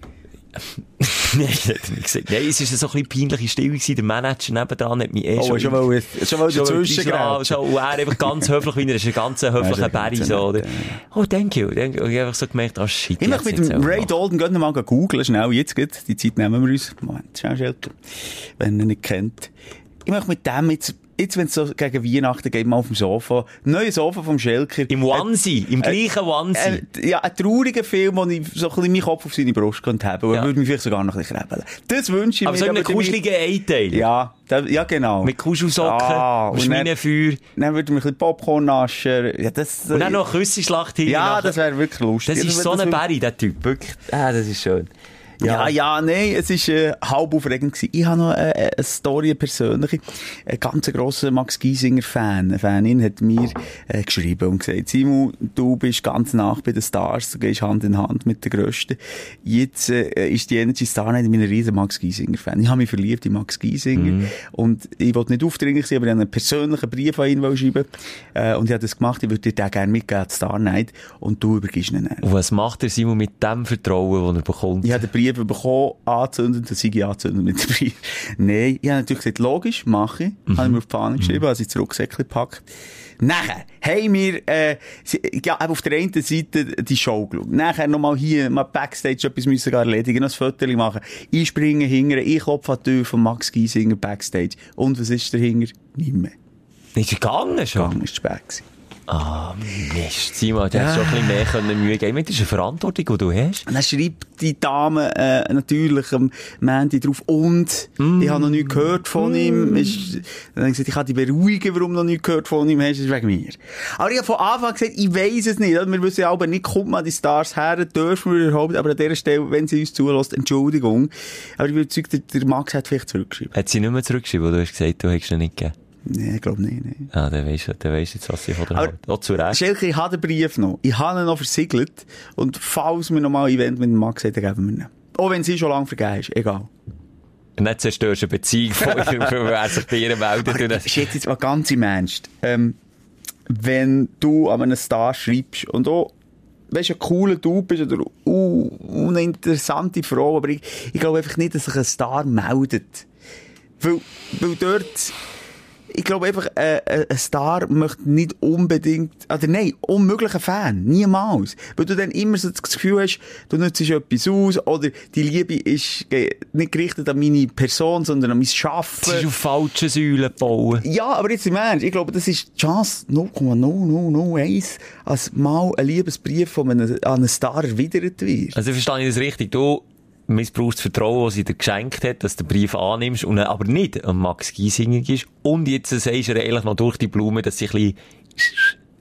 [LAUGHS] Nein, hat er nicht gesagt. Nein, es war so ein bisschen peinliche gewesen. Der Manager nebendran hat mich eh Oh, schon mal, schon mal dazwischen geraten. schon, und er einfach ganz höflich, wie er ist, ein ganz höflicher ist so, oder? Oh, thank you. Thank you. Ich habe einfach so gemerkt, oh shit. Ich möchte mit dem Ray Dalton gehen mal googeln, schnell, jetzt geht. Die Zeit nehmen wir uns. Moment, schnell, schnell. Wenn ihr nicht kennt. Ich möchte mit dem jetzt jetzt, wenn es so gegen Weihnachten geht, mal auf dem Sofa, neues Sofa vom Schelker. Im Onesie, im gleichen Onesie. Äh, ja, ein trauriger Film, wo ich so ein bisschen meinen Kopf auf seine Brust könnte haben. Ja. würde mich vielleicht sogar noch ein bisschen krebeln. Das wünsche ich aber mir. so in einem damit- kuscheligen Einteil. Ja, da, ja, genau. Mit Kuschelsocken Ja, und und dann-. Dann würde ich mir ein bisschen Popcorn naschen. Ja, das, Und dann noch eine Küssenschlacht hin. Ja, nachher. das wäre wirklich lustig. Das ist so Das ein Berry, der Typ. Wirklich. Ah, das ist schön. Ja, ja, nein, es war äh, halb aufregend. Gewesen. Ich habe noch äh, äh, eine Story, eine persönliche. Ein ganz grosser Max Giesinger-Fan, eine Fanin, hat mir äh, geschrieben und gesagt, Simon, du bist ganz nach bei den Stars, du gehst Hand in Hand mit den Grössten. Jetzt äh, ist die Energy Star Night mein riesen Max Giesinger-Fan. Ich habe mich verliebt in Max Giesinger und ich wollte nicht aufdringlich sein, aber ich habe einen persönlichen Brief an ihn schreiben äh, und ich habe das gemacht, ich würde dir den gerne mitgeben, Star Night, und du übergibst ihn dann. Und was macht der Simon mit dem Vertrauen, das er bekommt? Ich habe den Brief bekommen, angezündet, dann sei ich angezündet mit dem Brief. [LAUGHS] Nein, ich habe natürlich gesagt, logisch, mache ich. Habe ich mir auf die Fahne geschrieben, also ins Rucksäckchen gepackt. Nachher haben wir, äh, ja, auf der einen Seite die Show geschaut. Nachher nochmal hier, mal Backstage etwas müssen erledigen, noch ein Foto machen. Ich springe hinterher, ich klopfe an die Tür von Max Giesinger Backstage. Und was ist dahinter? Nicht mehr. Ist gegangen schon? Gang ist spät Ah, Mist. Simon, du hättest schon ein bisschen mehr können Mühe geben Das ist eine Verantwortung, die du hast. Und dann schreibt die Dame äh, natürlich am Mandy drauf und ich habe noch nichts gehört von ihm. Ist, dann gesagt, ich kann dich beruhigen, warum du noch nichts gehört von ihm hast, ist wegen mir. Aber ich habe von Anfang an gesagt, ich weiss es nicht. Wir wissen ja aber nicht, kommt man die Stars her, dürfen wir überhaupt, aber an dieser Stelle, wenn sie uns zulässt, Entschuldigung. Aber ich bin überzeugt, der, der Max hat vielleicht zurückgeschrieben. Hat sie nicht mehr zurückgeschrieben, weil du hast gesagt, du hättest ihn nicht gegeben? Nee, ich glaube nicht, nee. Ah, weisst du, dann weisst du jetzt, was sie von dir Aber-. Auch zu Recht. Schelke, ich habe den Brief noch. Ich habe ihn noch versiegelt. Und falls wir nochmal ein Event mit dem Max hat, dann geben wir ihn. Auch wenn sie schon lange vergeben ist, egal. Und dann zerstörst du eine Beziehung von ihm, weil er sich bei ihr meldet. Dann- Shit, jetzt mal ganz im Ernst. Ähm, wenn du an einen Star schreibst und auch, weißt du, ein cooler Typ bist oder uh, eine interessante Frau, aber ich, ich glaube einfach nicht, dass sich ein Star meldet. Weil, weil dort, ich glaube einfach, äh, äh, ein Star möchte nicht unbedingt, oder nein, unmöglicher Fan. Niemals. Weil du dann immer so das Gefühl hast, du nützt etwas aus, oder die Liebe ist nicht gerichtet an meine Person, sondern an mein Schaffen. Es ist auf falschen Säulen gebaut. Ja, aber jetzt im Ernst, ich glaube, das ist die Chance 0,0001, als mal ein Liebesbrief von einem, an einen Star erwidert wird. Also verstehe ich das richtig? Du missbrauchst Vertrauen, das sie dir geschenkt hat, dass du den Brief annimmst und aber nicht an Max Giesinger ist. Und jetzt sagst du ihr eigentlich noch durch die Blume, dass sie ein bisschen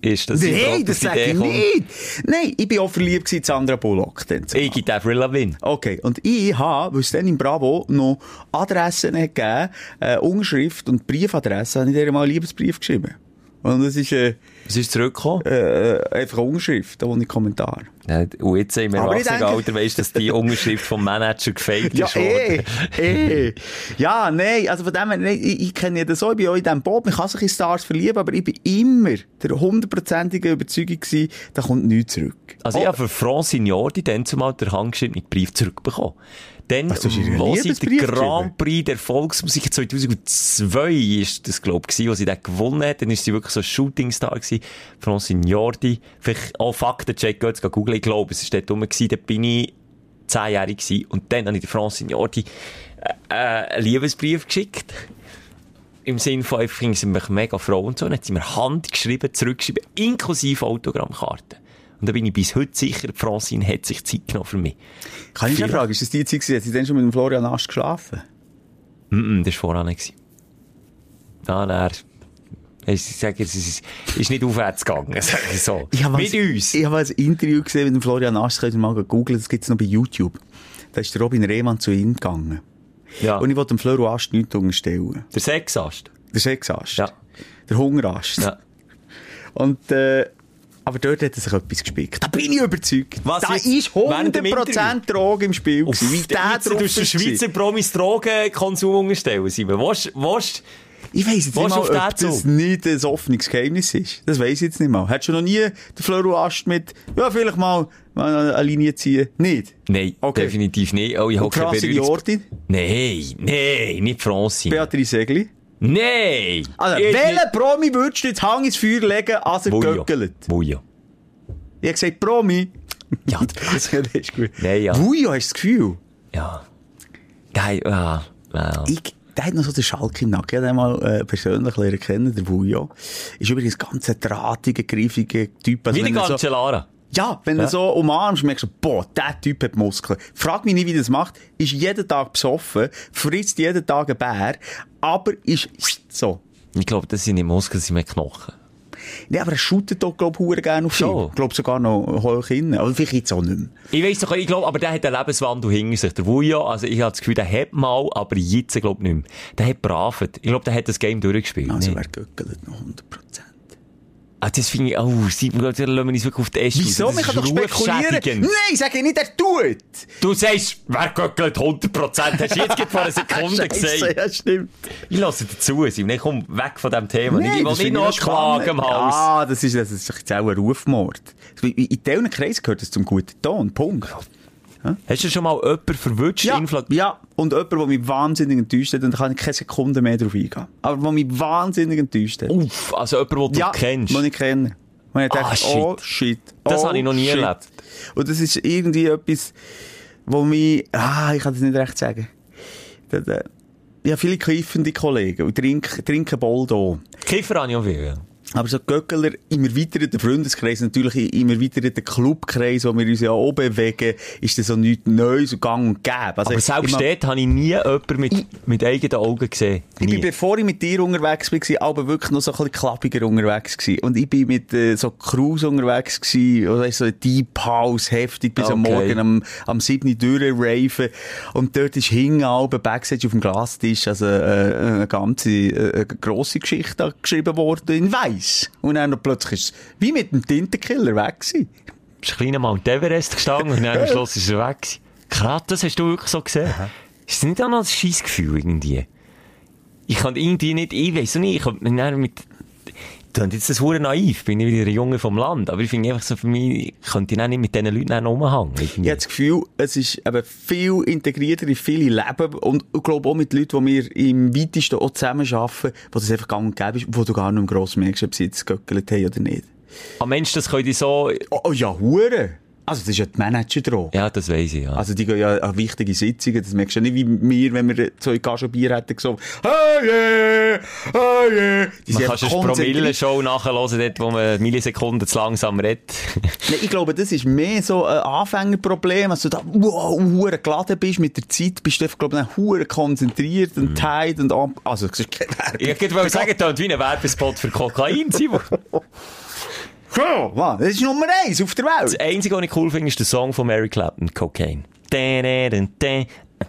ist, dass Nein, das sage ich nicht. Nein, ich bin auch verliebt in Sandra Bullock. Ich gebe Avril Lavigne. Okay, und ich habe, weil es dann im Bravo noch Adressen gegeben, äh, Unterschrift und Briefadresse, habe ich dir mal einen Liebesbrief geschrieben. Und das ist äh, Was ist zurückgekommen? äh, einfach eine Unterschrift, ohne Kommentar. Ja, und jetzt im ich Erwachsenenalter denke- weisst du, dass die Unterschrift vom Manager gefällt Ja, ist eh, eh. Ja, nein, also von dem her, nein, ich, ich kenne ja das so, ich bin auch in diesem Boot, man kann sich in Stars verlieben, aber ich bin immer der hundertprozentigen Überzeugung gewesen, da kommt nichts zurück. Also ich Oh, habe für Francine Jordi dann zumal den handgeschriebenen Brief zurückbekommen. Dann, wo sie den Grand Prix der Volksmusik 2002 ist das, glaub ich, wo sie den gewonnen hat. Dann ist sie wirklich so ein Shootingstar gewesen. Francine Jordi. Vielleicht auch Faktencheck, geht jetzt googeln. Ich glaube, es ist dort rum gewesen. Da bin ich zehnjährig gewesen. Und dann habe ich der Francine Jordi äh, äh, einen Liebesbrief geschickt. Im Sinne von, ich finde sie mich mega froh und so. Dann hat sie mir handgeschrieben, zurückgeschrieben, inklusive Autogrammkarten. Und da bin ich bis heute sicher, Francine hat sich Zeit genommen für mich. kann ich schon Viel- fragen, ist das die Zeit gewesen, hat sie dann schon mit dem Florian Ast geschlafen? Mm -mm, das war voran nicht. Nein. Ich sage, es ist, ist nicht aufwärts gegangen, [LAUGHS] sag ich so. Ich Mit ein, uns. Ich habe ein Interview gesehen mit dem Florian Ast, könnt ihr mal googeln, das gibt es noch bei YouTube. Da ist der Robin Rehmann zu ihm gegangen. Ja. Und ich wollte dem Florian Ast nichts unterstellen. der Sexast. Der Sexast. Ja. Der Hungerast. Ja. Und, äh, aber dort hat er sich etwas gespickt. Da bin ich überzeugt. Was da jetzt? ist Während dem 100% Droge im Spiel. gewesen. Wie der tust du ist Schweizer Promis Drogenkonsum unterstellen, Simon. Willst, willst, Ich weiss jetzt nicht mal, auf ob den das Zug? nicht ein offenes Geheimnis ist. Das weiss ich jetzt nicht mal. Hättest du noch nie den Fleuroast mit, ja, vielleicht mal, eine Linie ziehen? Nicht? Nein, Okay. definitiv nicht. Oh, ich Und Berührungs- Jordi? Nein, nein, nicht Francine. Beatrice Segli? Nein! Also, welchen Promi würdest du jetzt Hang ins Feuer legen, als er Bujo. göckelt? Bujo. Ich habe gesagt, Promi. Ja, [LAUGHS] das ist gut. Nein, ja. Bujo, hast du das Gefühl? Ja. Geil, ja. ja. Ich, der hat noch so den Schalk im Nacken. Ich habe den mal äh, persönlich lernen kennen, der Vujo. Ist übrigens ein ganz drahtiger, griffiger Typ. Also Wie die wenn er ganze Lara. Ja, wenn Ja. du so umarmst, merkst du, boah, der Typ hat Muskeln. Frag mich nicht, wie er das macht. Ist jeden Tag besoffen, frisst jeden Tag einen Bär, aber ist so. Ich glaube, das sind nicht Muskeln, das sind mehr Knochen. Ja, aber er shootet doch, glaub ich, gerne auf Schon. ihn. Ich glaube sogar noch hoch hin. Aber vielleicht jetzt auch nicht mehr. Ich weiss doch, ich glaube, aber der hat einen Lebenswandel hinter sich. Der Vujo, also ich habe das Gefühl, der hat mal, aber jetzt glaube ich nicht mehr. Der hat bravet. Ich glaube, der hat das Game durchgespielt. Also, Nee. wer göckelt noch 100%. Ah, das finde ich, oh, da lassen wir uns wirklich auf die Äste Wieso? Man kann doch spekulieren. Nein, sag ich nicht, er tut. Du sagst, wer göckelt 100%? Hast du jetzt gerade vor einer Sekunde [LAUGHS] gesagt. ja, stimmt. Ich lasse dazu, Simon. Ich komm weg von diesem Thema. Nein, ich will nicht noch Klagen spannend. Hals. Ja, das ist, das ist jetzt auch ein Rufmord. In diesen Kreisen gehört das zum guten Ton. Punkt. Hast du schon mal jemanden verwünscht? Ja, ja, und jemand, der mich wahnsinnig enttäuscht hat, und da kann ich keine Sekunde mehr drauf eingehen. Aber der mich wahnsinnig enttäuscht hat. Uff, also jemanden, den ja, du kennst. den ich kenne. Und ich Ah, shit. oh shit. Das oh, habe ich noch nie shit. erlebt. Und das ist irgendwie etwas, wo mich, ah, ich kann das nicht recht sagen. Ich habe viele kiffende Kollegen und trinken, trinken Boldo. Kiffer habe ich auch viel, ja. Aber so Göckeler im erweiterten Freundeskreis, natürlich im erweiterten Clubkreis, wo wir uns ja auch bewegen, ist das so nichts Neues und gang und gäbe. Also, Aber selbst ich, dort habe ich nie jemanden mit, mit eigenen Augen gesehen. ich bin, Nie. bevor ich mit dir unterwegs war, aber wirklich noch so ein bisschen klappiger unterwegs gewesen. Und ich bin mit äh, so Cruise unterwegs gewesen, oder so Deep House, heftig, bis am Okay. Morgen am, am 7. durchraven. Und dort ist hinten halb Backstage auf dem Glastisch, also äh, eine ganze äh, grosse Geschichte geschrieben worden in Weiss. Und dann plötzlich ist es wie mit dem Tintenkiller weg gewesen. Bist kleiner Mount Everest gestanden und dann am [LAUGHS] Schluss ist er weg. gewesen. Krass, das hast du wirklich so gesehen. Ist das nicht auch noch ein scheiß Gefühl irgendwie? Ich kann irgendwie nicht, ich weiss nicht, ich kann mit, Klingt jetzt das hure naiv, bin ich wieder ein Junge vom Land, aber ich finde einfach so für mich, ich könnte dann nicht mit diesen Leuten rumhängen. Ich habe das Gefühl, es ist eben viel integrierter in viele Leben und ich glaube auch mit Leuten, die wir im weitesten auch zusammen arbeiten, wo das einfach gang und gäbe ist, wo du gar nicht mehr gross merkst, ob sie jetzt gegöckelt haben oder nicht. Ah Mensch, das können die so, Oh, oh ja, hure. Also das ist ja die Manager-Droge. ja, das weiss ich, ja. Also die gehen ja an wichtige Sitzungen, das merkst du ja nicht wie wir, wenn wir zwei Gagen Bier hätten gesagt, hey, yeah, hey, yeah. Die man kann konzentriert. Promille-Show nachhören, dort, wo man Millisekunden zu langsam redet. [LAUGHS] Nee, ich glaube, das ist mehr so ein Anfängerproblem, als du da, wow, hure geladen bist mit der Zeit, bist du einfach, glaube ich, hure konzentriert und tight und also, das ist keine Werbung. Ich wollte sagen, das wie ein Werbespot für Kokain, Simon. [LAUGHS] Mann, das ist Nummer eins auf der Das Welt. Einzige, was ich cool finde, ist der Song von Mary Clapton, Cocaine.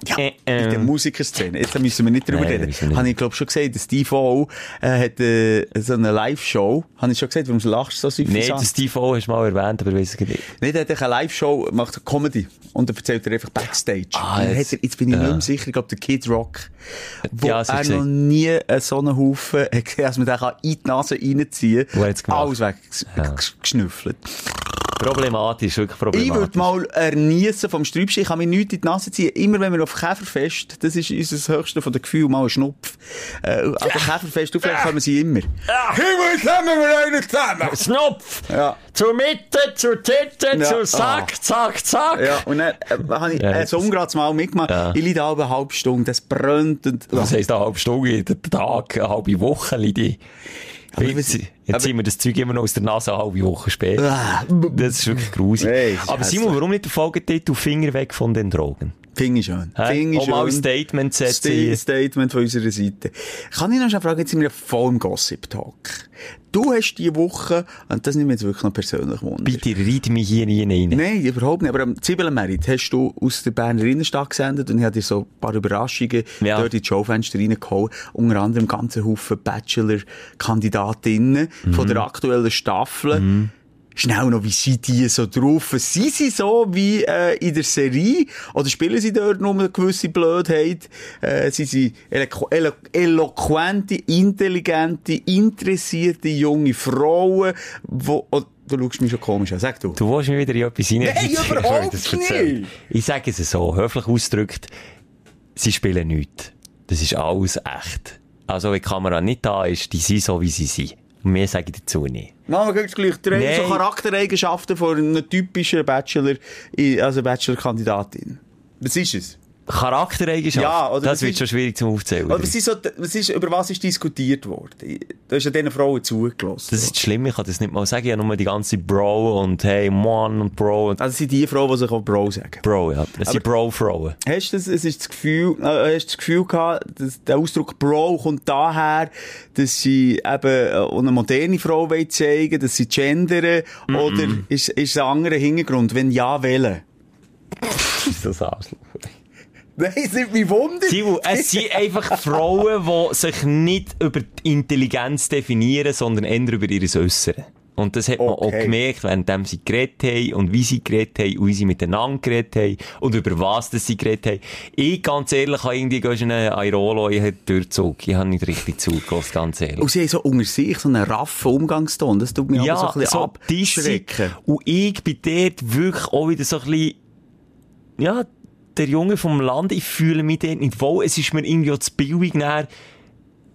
Ja, Äh, in der ähm. Musikerszene. Jetzt müssen wir nicht drüber Nein, reden. nicht. Habe ich, glaube schon gesagt, der Steve O äh, hat äh, so eine Live-Show. Habe ich schon gesagt, warum lachst du so süffisant? das Steve O hast du mal erwähnt, aber weiss ich nicht. Nicht, er hat eine Live-Show, macht eine Comedy. Und dann erzählt er einfach Backstage. Ah, jetzt- hat er, jetzt bin ich ja. nicht mehr sicher, ich glaube, der Kid Rock, wo Ja, er ich noch nie so einen Haufen hat gesehen, dass man den kann in die Nase reinziehen gemacht? Alles weg, Ja. Problematisch, wirklich Ich würde problematisch. mal erniessen vom Sträubchen. Ich kann mir nichts in die Nase ziehen. Immer wenn wir auf Käferfest, das ist unser höchste von den Gefühlen, mal ein Schnupf. Äh, an der Käferfest auflegen können wir sie immer. Ja. Himmel, zusammen, wir einen zusammen! Snopf! Ja. Zur Mitte, zur Tinte, Ja. zur Zack, Ah. zack, zack. Ja, und dann äh, habe ich Ja, äh, so ungerades Mal mitgemacht. Ja. Ich liege da eine halbe Stunde, das brennt und... Das heisst, eine halbe Stunde, jeden Tag, eine halbe Woche, Lidi. Aber Jetzt, jetzt ziehen wir das Zeug immer noch aus der Nase eine halbe Woche später. Ah, Das ist wirklich grusig. Hey, Aber Simon, warum nicht der Folgetitel Finger weg von den Drogen? Finde ich schön. Hä? Finde ich Um mal ein schön. Statement zu setzen. Sta- Statement von unserer Seite. Kann ich noch schnell fragen, jetzt sind wir voll im Gossip-Talk. Du hast diese Woche, und das nimmt mich jetzt wirklich noch persönlich wunder. Bitte reite mich hier nie rein. Nein, überhaupt nicht. Aber am Zwiebelmerit hast du aus der Berner Innenstadt gesendet und ich habe dir so ein paar Überraschungen Ja. dort in die Showfenster reingehauen. Unter anderem ganzen Haufen Bachelor-Kandidatinnen von der aktuellen Staffel. Schnell noch, wie sind die so drauf? Sind sie so wie äh, in der Serie? Oder spielen sie dort nur eine gewisse Blödheit? Äh, sind sie elo elo eloquente, intelligente, interessierte junge Frauen? Wo, oh, du schaust mich schon komisch an. Sag du. Du willst mich wieder in etwas hinein. Nein, überhaupt [LAUGHS] nicht. Ich sage es so, höflich ausgedrückt, sie spielen nichts. Das ist alles echt. Also, wenn die Kamera nicht da ist, die sind so, wie sie sind. Und mehr sage ich dazu nicht. Jetzt gleich drei Nein. so Charaktereigenschaften von einer typischen Bachelor, also Bachelor-Kandidatin. Was ist es? Charaktereigenschaften? Ja, oder das wird ist- schon schwierig zum Aufzählen. Aber was ist so, was ist, über was ist diskutiert worden? Du hast ja diesen Frauen zugelassen. Das ist das Schlimme, ich kann das nicht mal sagen. Ich habe nur die ganze Bro und hey, Mann und Bro und also es sind die Frauen, die sich auch Bro sagen. Bro, ja. Das sind Bro-Frauen. Hast du das, es ist das Gefühl, äh, hast das Gefühl gehabt, dass der Ausdruck Bro kommt daher, dass sie eben äh, eine moderne Frau wollen zeigen, dass sie gendern, oder ist, ist es ein anderer Hintergrund? Wenn ja, wählen? Das Arschloch. Nein, es nimmt mich Wunder. Simon, es sind [LAUGHS] einfach Frauen, die sich nicht über die Intelligenz definieren, sondern eher über ihr Äußere. Und das hat man Okay. auch gemerkt, während sie geredet haben und wie sie geredet haben und wie sie miteinander geredet haben und über was das sie geredet haben. Ich, ganz ehrlich, habe irgendwie gehst einen Airolo, ich habe Durchzug. Ich habe nicht richtig zugelassen, ganz ehrlich. Und sie haben so unter sich so einen raffen Umgangston. Das tut mich aber so ein bisschen abschrecken. Und ich bin dort wirklich auch wieder so ein bisschen, ja, der Junge vom Land, ich fühle mich dort nicht wohl. Es ist mir irgendwie auch zu billig,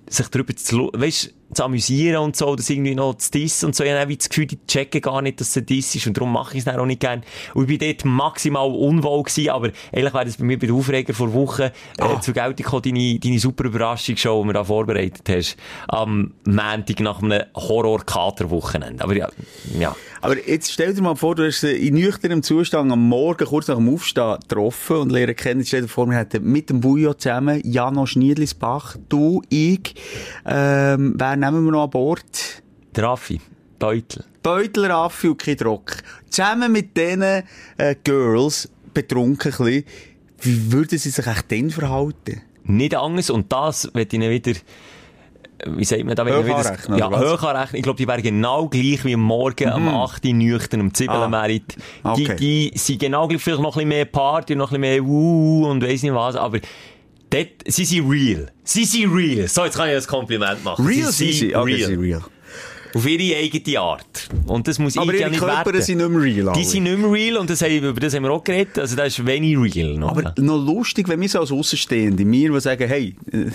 sich darüber zu, weißt, zu amüsieren und so, das irgendwie noch zu dissen und so. Ich habe das Gefühl, die checken gar nicht, dass es ein Diss ist und darum mache ich es dann auch nicht gern. Und ich bin dort maximal unwohl gewesen, aber eigentlich wäre das bei mir bei den Aufreger vor Wochen äh, zu Geltung gekommen, deine, deine super Überraschungsshow, die du da vorbereitet hast, am Montag nach einem Horror-Kater-Wochenende. Aber ja, ja. Aber jetzt stell dir mal vor, du hast in nüchternem Zustand am Morgen, kurz nach dem Aufstehen, getroffen und lernen kennen. Stell dir vor, wir hätten mit dem Bujo zusammen, Jano Schniedlisbach, du, ich, ähm, wer nehmen wir noch an Bord? Der Raffi, Beutel. Beutel, Raffi und Kid Rock. Zusammen mit diesen äh, Girls, betrunken ein bisschen, wie würden sie sich echt dann verhalten? Nicht anders. Und das wird ihnen wieder, äh, wie sagt man da, wenn Hoch wieder, anrechnen, ja, hoch anrechnen. Ich glaube, die wären genau gleich wie am Morgen am 8. Uhr nüchtern, am Zwiebelmerit. Ah. Okay. Die, die sind genau gleich, vielleicht noch ein bisschen mehr Party, noch ein bisschen mehr Wuh und weiss nicht was, aber dort, sie sind real. Sie sind real. So, jetzt kann ich ein Kompliment machen. Real sie sind sie? Okay, sie real. sind real. Auf ihre eigene Art. Und das muss Aber ich ja ihre nicht Körper werten. sind nicht mehr real. Die alle. sind nicht mehr real und das haben, über das haben wir auch geredet. Also das ist wenig real noch. Aber noch lustig, wenn wir so als Außenstehende, wir, die sagen, hey, äh,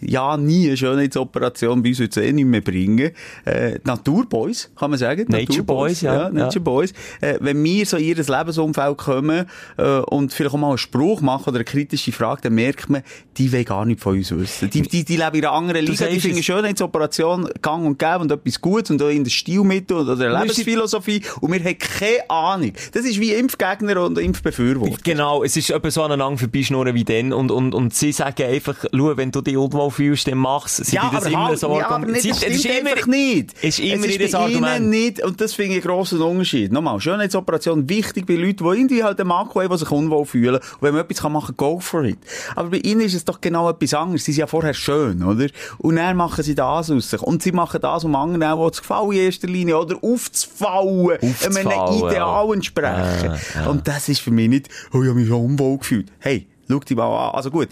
ja, nie eine Schönheitsoperation bei uns jetzt eh nicht mehr bringen. Äh, Naturboys, kann man sagen. Nature Boys, ja, Nature ja. Boys. Äh, wenn wir so in ihr Lebensumfeld kommen äh, und vielleicht auch mal einen Spruch machen oder eine kritische Frage, dann merkt man, die wollen gar nicht von uns wissen. Die, die, die leben in einer anderen Du Liga, die finden. Schönheitsoperation gang und gäbe und etwas Gutes und auch in der Stilmittel oder der Lebensphilosophie und wir haben keine Ahnung. Das ist wie Impfgegner und Impfbefürworter. Genau, es ist etwa so aneinander vorbeischnurren wie dann. Und, und, und sie sagen einfach, schau, wenn du dich unwohl fühlst, dann mach's. Sie Ja, tun das aber, immer halt, so ja, aber nicht, das es ist immer, einfach nicht. ist immer es ist bei ihnen nicht, und das finde ich einen grossen Unterschied. Nochmal, Schönheitsoperation wichtig bei Leuten, die irgendwie halt einen Makro haben, die sich unwohl fühlen. Und wenn man etwas machen kann, go for it. Aber bei ihnen ist es doch genau etwas anderes. Sie sind ja vorher schön, oder? Und dann machen sie das aus sich. Und sie machen das, um anderen auch zu gefallen in erster Linie, oder? Aufzufallen. Aufzufallen, Einem Ideal entsprechen. Ja, ja. Und das ist für mich nicht, oh, ich habe mich schon unwohl gefühlt. Hey, schau dich mal an. Also gut.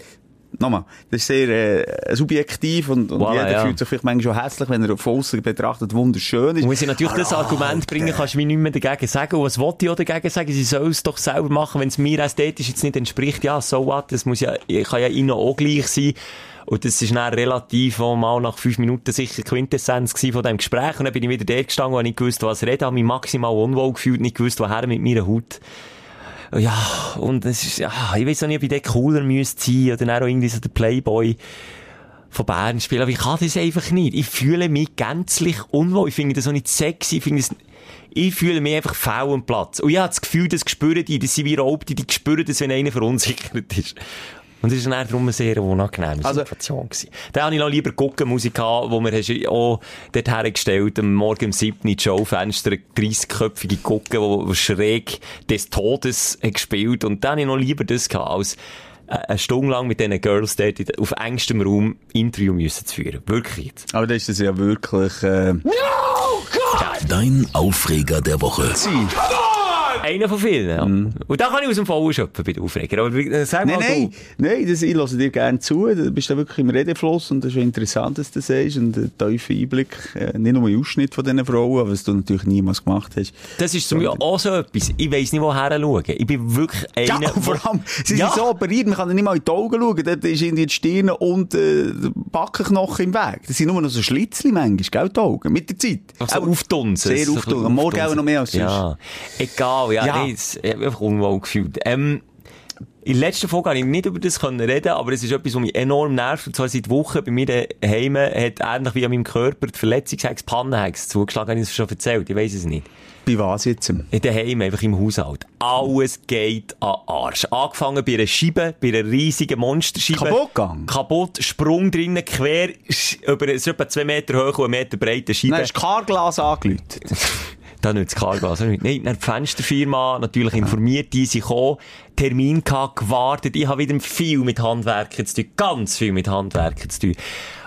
Nochmal, das ist sehr äh, subjektiv und, und Voilà, jeder ja. fühlt sich vielleicht manchmal schon hässlich, wenn er von außen betrachtet wunderschön ist. Wenn sie natürlich das Aber Argument Alter. bringen, kannst du mir nicht mehr dagegen sagen. Und was wollte ich auch dagegen sagen? Sie sollen es doch selber machen, wenn es mir ästhetisch jetzt nicht entspricht. Ja, so what? Das muss ja, kann ja ihnen auch gleich sein. Und das ist dann relativ auch mal nach fünf Minuten sicher Quintessenz von diesem Gespräch. Und dann bin ich wieder dort gestanden und nicht gewusst, was reden, habe mich maximal unwohl gefühlt, nicht gewusst, woher mit meiner Haut. Ja, und es ist, ja, ich weiß auch nicht, ob ich dort cooler müsste sein oder dann auch irgendwie so der Playboy von Bern spielen, aber ich kann das einfach nicht. Ich fühle mich gänzlich unwohl. Ich finde das auch nicht sexy. Ich finde das, ich fühle mich einfach faul am Platz. Und ich habe das Gefühl, das spüren die, das sind wie Raubte, die spüren das, wenn einer verunsichert ist. Und das war dann darum eine sehr unangenehme Also- Situation. gewesen. Dann habe ich noch lieber Guckenmusik gehabt, wo wir auch dort hergestellt, am Morgen um 7 Uhr Showfenster, eine 30-köpfige Gucke, die schräg des Todes gespielt. Und dann habe ich noch lieber das gehabt, als äh, eine Stunde lang mit diesen Girls dort in- auf engstem Raum Interview müssen zu führen. Wirklich jetzt. Aber das ist das ja wirklich, äh, Dein Aufreger der Woche. Einer von vielen, ja. Und da kann ich aus dem Vollen schöpfen bei den Aufreger. Aber äh, sag Nein, mal nein, du. nein, das, ich höre dir gerne zu. Du bist da wirklich im Redefluss und das ist interessant, dass du das sagst. Und ein tiefer Einblick, äh, nicht nur im Ausschnitt von diesen Frauen, was du natürlich niemals gemacht hast. Das ist zum Beispiel auch so etwas. Ich weiss nicht, woher schauen. Ich bin wirklich Ja, einer... und vor allem, sie Ja. sind so operiert, man kann nicht mal in die Augen schauen. Dort ist irgendwie die Stirn und äh, der Backenknochen im Weg. Das sind nur noch so Schlitzli manchmal, gell, die Augen, mit der Zeit. Also Aber auftunsen. Sehr auftunsen. bisschen Am Morgen auch noch mehr als sonst. Ja. Egal, ja. Ja. Nee, es- ich habe mich einfach unwohl gefühlt. Ähm, in der letzten Folge konnte ich nicht über das können reden, aber es ist etwas, was mich enorm nervt. Und zwar seit Wochen bei mir daheim hat ähnlich wie an meinem Körper die Verletzungshex, Pannenhex zugeschlagen. Habe ich das schon erzählt? Ich weiss es nicht. Bei was jetzt? In daheim, einfach im Haushalt. Alles geht an Arsch. Angefangen bei einer Scheibe, bei einer riesigen Monsterscheibe. Kaputt gegangen? Kaputt, Sprung drinnen, quer, über, es ist etwa zwei Meter hoch und einen Meter breite Scheibe. Nein, hast du Carglas angeläutet? [LAUGHS] Da nicht das Carglas. Nein, dann die Fensterfirma natürlich informiert, die sind gekommen, Termin gehabt, gewartet. Ich habe wieder viel mit Handwerkern zu tun. Ganz viel mit Handwerkern zu tun.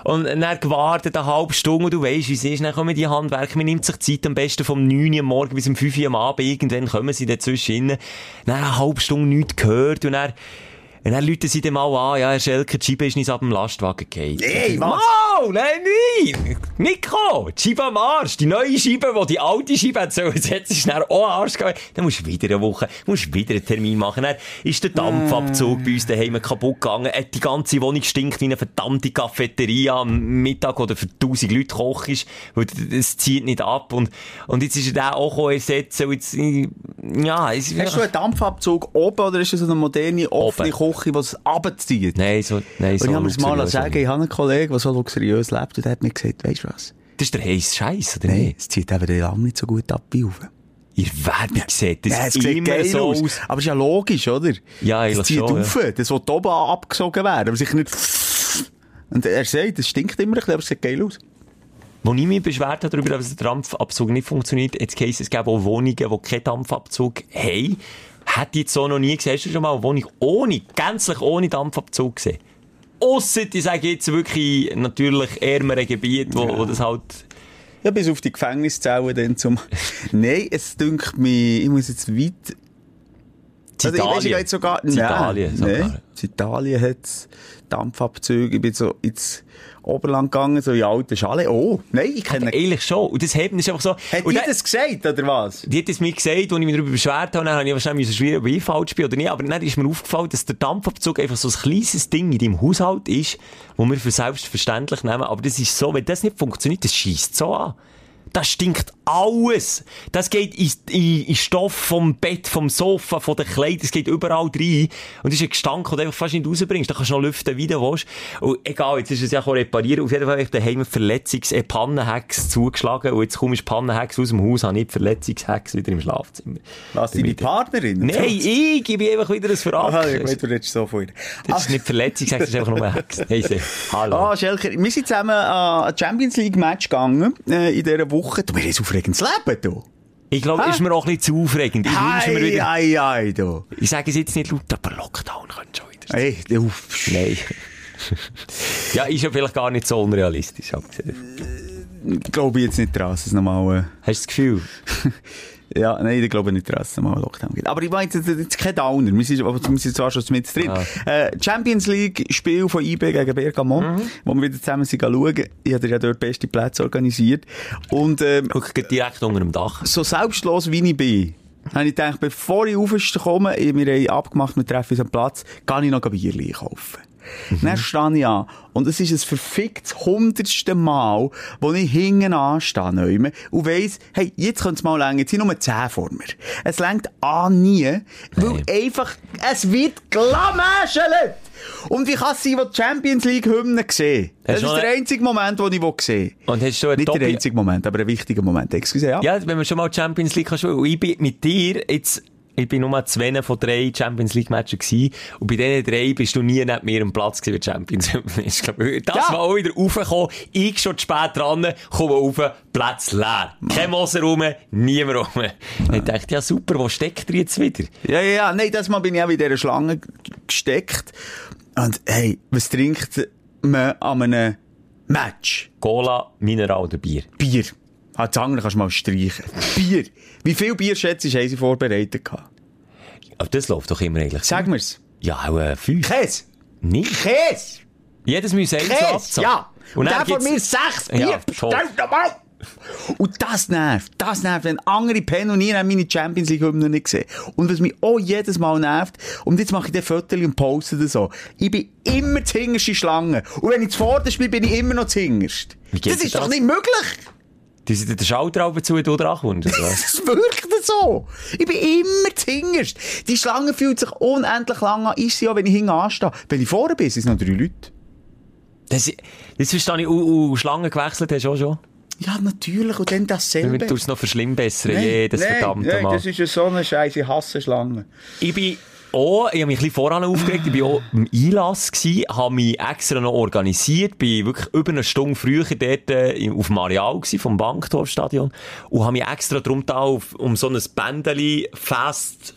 Und dann gewartet eine halbe Stunde und du weisst, wie es ist. Dann kommen die Handwerker, man nimmt sich Zeit am besten vom 9 Uhr am Morgen bis um 5 Uhr am Abend. Irgendwann kommen sie dazwischen rein. Dann eine halbe Stunde nichts gehört und dann und dann rufen sie dann mal an, ja, Herr Schelker, die Scheibe ist nicht ab dem Lastwagen gefallen. Nee, was? Oh, nein, nein! Nico! Die Scheibe am Arsch! Die neue Scheibe, die die alte Scheibe hat, so, jetzt hat sie schnell auch am Arsch gegangen. Dann musst du wieder eine Woche, musst wieder einen Termin machen. Dann ist der Dampfabzug bei uns daheim kaputt gegangen. Die ganze Wohnung stinkt wie eine verdammte Cafeteria am Mittag oder für 1000 Leute kochst, weil es zieht nicht ab. Und, und jetzt ist er da auch ersetzen. Und jetzt, ja, es ist Hast du einen Dampfabzug oben oder ist das so eine moderne, offene Oben. Küche, die es runterzieht? Nein, so, nein, Und so ich habe mir das mal sagen, ich habe einen Kollegen, der so luxuriös lebt, und der hat mir gesagt, weisst du was? Das ist der heisse Scheiß, oder Nein, nicht? es zieht eben den Lamm nicht so gut ab wie rauf. Ihr Werbung sieht das Ja, es sieht immer geil so aus. aus. Aber es ist ja logisch, oder? Ja, Es eigentlich zieht schon, rauf. Das will oben abgesogen werden, aber sicher nicht... Und er sagt, es stinkt immer ein bisschen, aber es sieht geil aus. Wo ich mich beschwert habe darüber, dass der Dampfabzug nicht funktioniert, jetzt heisst es, gäbe auch Wohnungen, die keinen Dampfabzug haben. Hätte ich jetzt so noch nie gesehen. Hast du schon mal eine Wohnung ohne, gänzlich ohne Dampfabzug gesehen? Ausser, ich sage jetzt wirklich, natürlich ärmere Gebiete, wo, wo das halt, Ja, bis auf die Gefängniszellen dann zum... [LAUGHS] Nein, es dünkt mich, ich muss jetzt weit... Also, ich weiss, ich gehe jetzt sogar... Italien Nein, Italien hat Dampfabzüge. Ich bin so ins Oberland gegangen, so in alte Schale. Oh, nein, ich kenne... eigentlich schon. Und das Heben ist einfach so. Hat und die das gesagt, oder was? Die hat es mir gesagt, als ich mich darüber beschwert habe, dann habe ich wahrscheinlich schwierig, ob ich falsch bin oder nicht, aber dann ist mir aufgefallen, dass der Dampfabzug einfach so ein kleines Ding in deinem Haushalt ist, wo wir für selbstverständlich nehmen, aber das ist so, wenn das nicht funktioniert, das schießt so an. Das stinkt alles. Das geht in, in, in Stoff vom Bett, vom Sofa, von den Kleidern, das geht überall rein. Und das ist ein Gestank, den du einfach fast nicht rausbringst. Da kannst du noch lüften, wie du willst. Und egal, jetzt ist es ja auch reparieren. Auf jeden Fall habe ich daheim Verletzungs-, äh, Pannenhex zugeschlagen. Und jetzt kommst Pannenhex aus dem Haus, habe nicht Verletzungshex wieder im Schlafzimmer. Was, deine Partnerin? Nein, ich gebe einfach wieder ein Verrat. ich weiß, du redest so von ihr. Das ist nicht Verletzungshex, das ist einfach nur ein Hex. Hey. Hallo. Ah, Schelker, wir sind zusammen an Champions League Match gegangen, äh, in dieser Woche. Du, mir ist aufregendes Leben, du. Ich glaube, ist mir auch ein bisschen zu aufregend. Ich wünsche mir wieder... ei, ei, du. Ich sage es jetzt nicht laut, aber Lockdown könnte schon wieder sein. Ey, du. Nein. [LAUGHS] ja, ist ja vielleicht gar nicht so unrealistisch. aber, äh, glaube ich jetzt nicht dran, dass es nochmal, Hast du das Gefühl? [LAUGHS] ja, nein, ich glaube nicht dass es einen Lockdown gibt. Aber ich meine, das ist kein Downer. Wir sind, wir sind zwar schon mit drin. Äh, Champions League Spiel von IB gegen Bergamo, wo wir wieder zusammen sind schauen. Ich habe ja dort beste Plätze organisiert. Und, ähm, Guck geht direkt unter dem Dach. so selbstlos wie ich bin, habe ich gedacht, bevor ich aufkomme, wir haben abgemacht, wir treffen uns am Platz, kann ich noch ein Bier kaufen. Dann stehe ich an. Und es ist ein verficktes hundertste Mal, wo ich hinten anstehe und weiss, hey, jetzt könnte es mal länger, jetzt sind nur 10 vor mir. Es längt an nie, weil einfach, es wird glamäschelt. Und wie kann es sein, wo die Champions League Hymne sehen? Das ist der einzige Moment, den ich will. Und hast du Nicht Doppel- der einzige Moment, aber ein wichtiger Moment. Excuse, ja. Ja, wenn wir schon mal Champions League und ich bin mit dir jetzt, ich bin nur zwei von drei Champions League Matches gewesen, und bei diesen drei bist du nie neben mir am Platz gewesen, Champions League. [LAUGHS] Das Ja. war auch wieder raufgekommen, ich schon zu spät dran, komme rauf, Platz leer. Kein Moser rum, niemand rum. Ich dachte, ja super, wo steckt er jetzt wieder? Ja, ja, ja. Nein, das Mal bin ich auch in dieser Schlange gesteckt. Und hey, was trinkt man an einem Match? Cola, Mineral oder Bier? Bier. Ah, das andere kannst du mal streichen. Bier. Wie viel Bier schätzt du, haben sie vorbereitet gehabt? Aber das läuft doch immer eigentlich. Sag mir's. Ja, auch äh, fünf. Käse. Nicht? Käse. Jedes muss eins Käse. abzahlen. Ja. Und, dann der von mir sechs Bier. Ja, toll. Bestell doch mal. Und das nervt. Das nervt, wenn andere pennen und ich habe meine Champions League Hymne nicht gesehen. Und was mich auch jedes Mal nervt, und jetzt mache ich den Fotos und poste das so. Ich bin immer die hinterste Schlange. Und wenn ich zuvorderst bin, bin ich immer noch das hinterst. Wie geht Das ist das? doch nicht möglich. Die sind den Schalter auf zu, du dran kommst, oder was? [LAUGHS] Es wirkt so. Ich bin immer zuhinterst. Die Schlange fühlt sich unendlich lang an. Ist sie auch, wenn ich hinten anstehe. Wenn ich vorne bin, sind es noch drei Leute. Das, das verstehe ich. Und, und Schlangen gewechselt hast du auch schon? Ja, natürlich. Und dann dasselbe. Du es noch verschlimmbessern, jedes nein, verdammte nein, Mal. das ist ja so eine Scheiße. Ich hasse Schlangen. Ich bin auch, ich habe mich ein bisschen voran aufgeregt, ich bin auch im Einlass habe mich extra noch organisiert, bin wirklich über eine Stunde früher dort äh, auf dem Areal gewesen, vom Banktorfstadion und habe mich extra drum da auf, um so ein Bändeli fest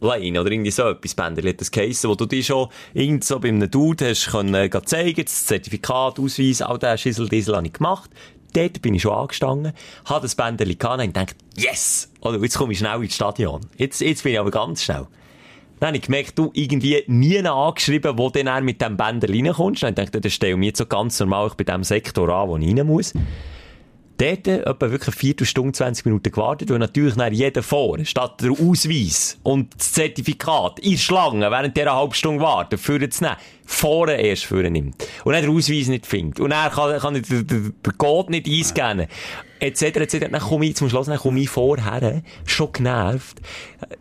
Lane oder irgendwie so etwas Bändeli hat das geheissen, wo du dich schon irgend so bei einem Dude hast können äh, zeigen, das Zertifikat, Ausweis, all den Schissel, Diesel habe ich gemacht. Dort bin ich schon angestanden, habe das Bändeli gehabt und gedacht, yes! Oder jetzt komme ich schnell ins Stadion. Jetzt, jetzt bin ich aber ganz schnell. Dann habe ich gemerkt, du irgendwie nie angeschrieben, wo dann er mit dem Bänder reinkommst. Dann dachte ich, das stelle ich mir jetzt so ganz normal bei dem Sektor an, wo ich rein muss. Dort äh, etwa wirklich eine Viertelstunde, 20 Minuten gewartet, weil natürlich nach jeder vor, statt der Ausweis und das Zertifikat in der Schlange, während der eine halbe Stunde warten, für zu nehmen, vorne erst für nimmt. Und dann den Ausweis nicht findet. Und dann kann, kann den, den, den Code nicht eingeben. Etc, etc. Dann komme ich zum Schluss, dann komme ich vorher, schon genervt,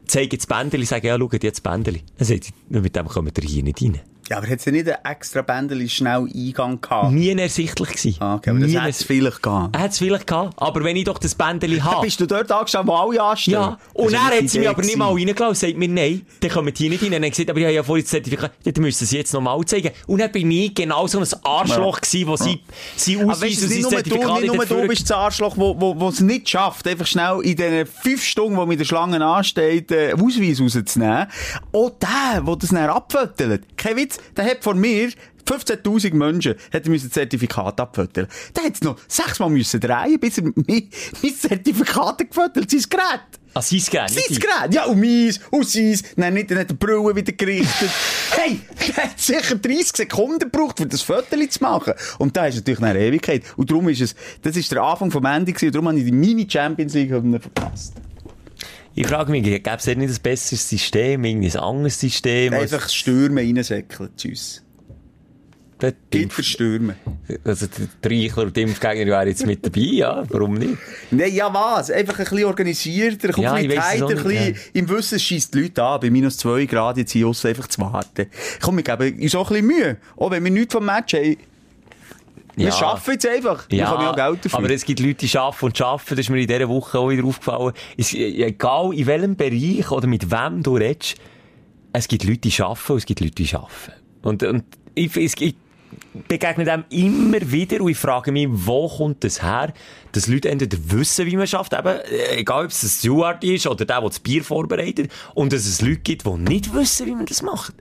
zeige das Bändeli, sage, ja, schaut jetzt das Bändeli. Dann sagt mit dem kommt ihr hier nicht rein. Ja, aber hat sie nicht einen extra Bändeli schnell Eingang gehabt? Nie ersichtlich gewesen. Ah, okay, aber das Nie hätte es vielleicht gehabt. Er hat es vielleicht gehabt, aber wenn ich doch das Bändeli Dann habe. bist du dort angestanden, wo alle anstehen? Ja, und Das dann ist hat sie mich aber nicht mal reingelassen und sagt mir, nein, dann kommen die nicht rein. Dann hat sie gesagt, aber ich habe ja vorhin das Zertifikat, ja, dann müssen sie jetzt nochmal zeigen. Und dann bin ich genau so ein Arschloch gewesen, wo sie, sie Aber Ausweis weißt du, und sein Zertifikat nicht nur du bist das Arschloch, wo, wo, wo es nicht schafft, einfach schnell in den fünf Stunden, wo mit der Schlange ansteht, äh, Ausweis rauszunehmen. Auch der, der das dann abfüttelt. Kein Witz, der hat vor mir 15.000 Menschen er müssen das Zertifikat abfütteln. Der hat es noch sechsmal müssen drehen, bis er mein, mein Zertifikat hat gefüttelt, sein Gerät. Ah, sein Gerät, Sein Gerät, ja, und meins, und seins. Dann nicht, dann hat er die Brille wieder gerichtet. [LAUGHS] hey, der hat sicher 30 Sekunden gebraucht, um das Foto zu machen. Und da ist natürlich eine Ewigkeit. Und darum ist es, das ist der Anfang vom Ende gewesen, und darum habe ich die Mini-Champions League verpasst. Ich frage mich, gäbe es nicht ein besseres System, irgendwie ein anderes System? als- Einfach Stürme reinsäckeln. Tschüss. Der Geht für Impf- Stürme. Also, der Reichler und Impfgegner wären jetzt mit dabei, ja, warum nicht? Nein, ja was? Einfach ein bisschen organisierter, ein Ja, tighter, auch ein bisschen nicht, im Wissen schießt die Leute an, bei minus 2 Grad jetzt hier aussen einfach zu warten. Komm, wir geben uns auch ein bisschen Mühe. Auch wenn wir nichts vom Match haben. Wir Ja. schaffen jetzt einfach. wir haben ja Geld dafür. aber es gibt Leute, die arbeiten und arbeiten. Das ist mir in dieser Woche auch wieder aufgefallen. Es, egal in welchem Bereich oder mit wem du redest, es gibt Leute, die arbeiten und es gibt Leute, die arbeiten. Und, und ich, es, ich begegne dem immer wieder und ich frage mich, wo kommt das her, dass Leute entweder wissen, wie man schafft, eben, äh, egal ob es ein Steward ist oder der, der das Bier vorbereitet, und dass es Leute gibt, die nicht wissen, wie man das macht.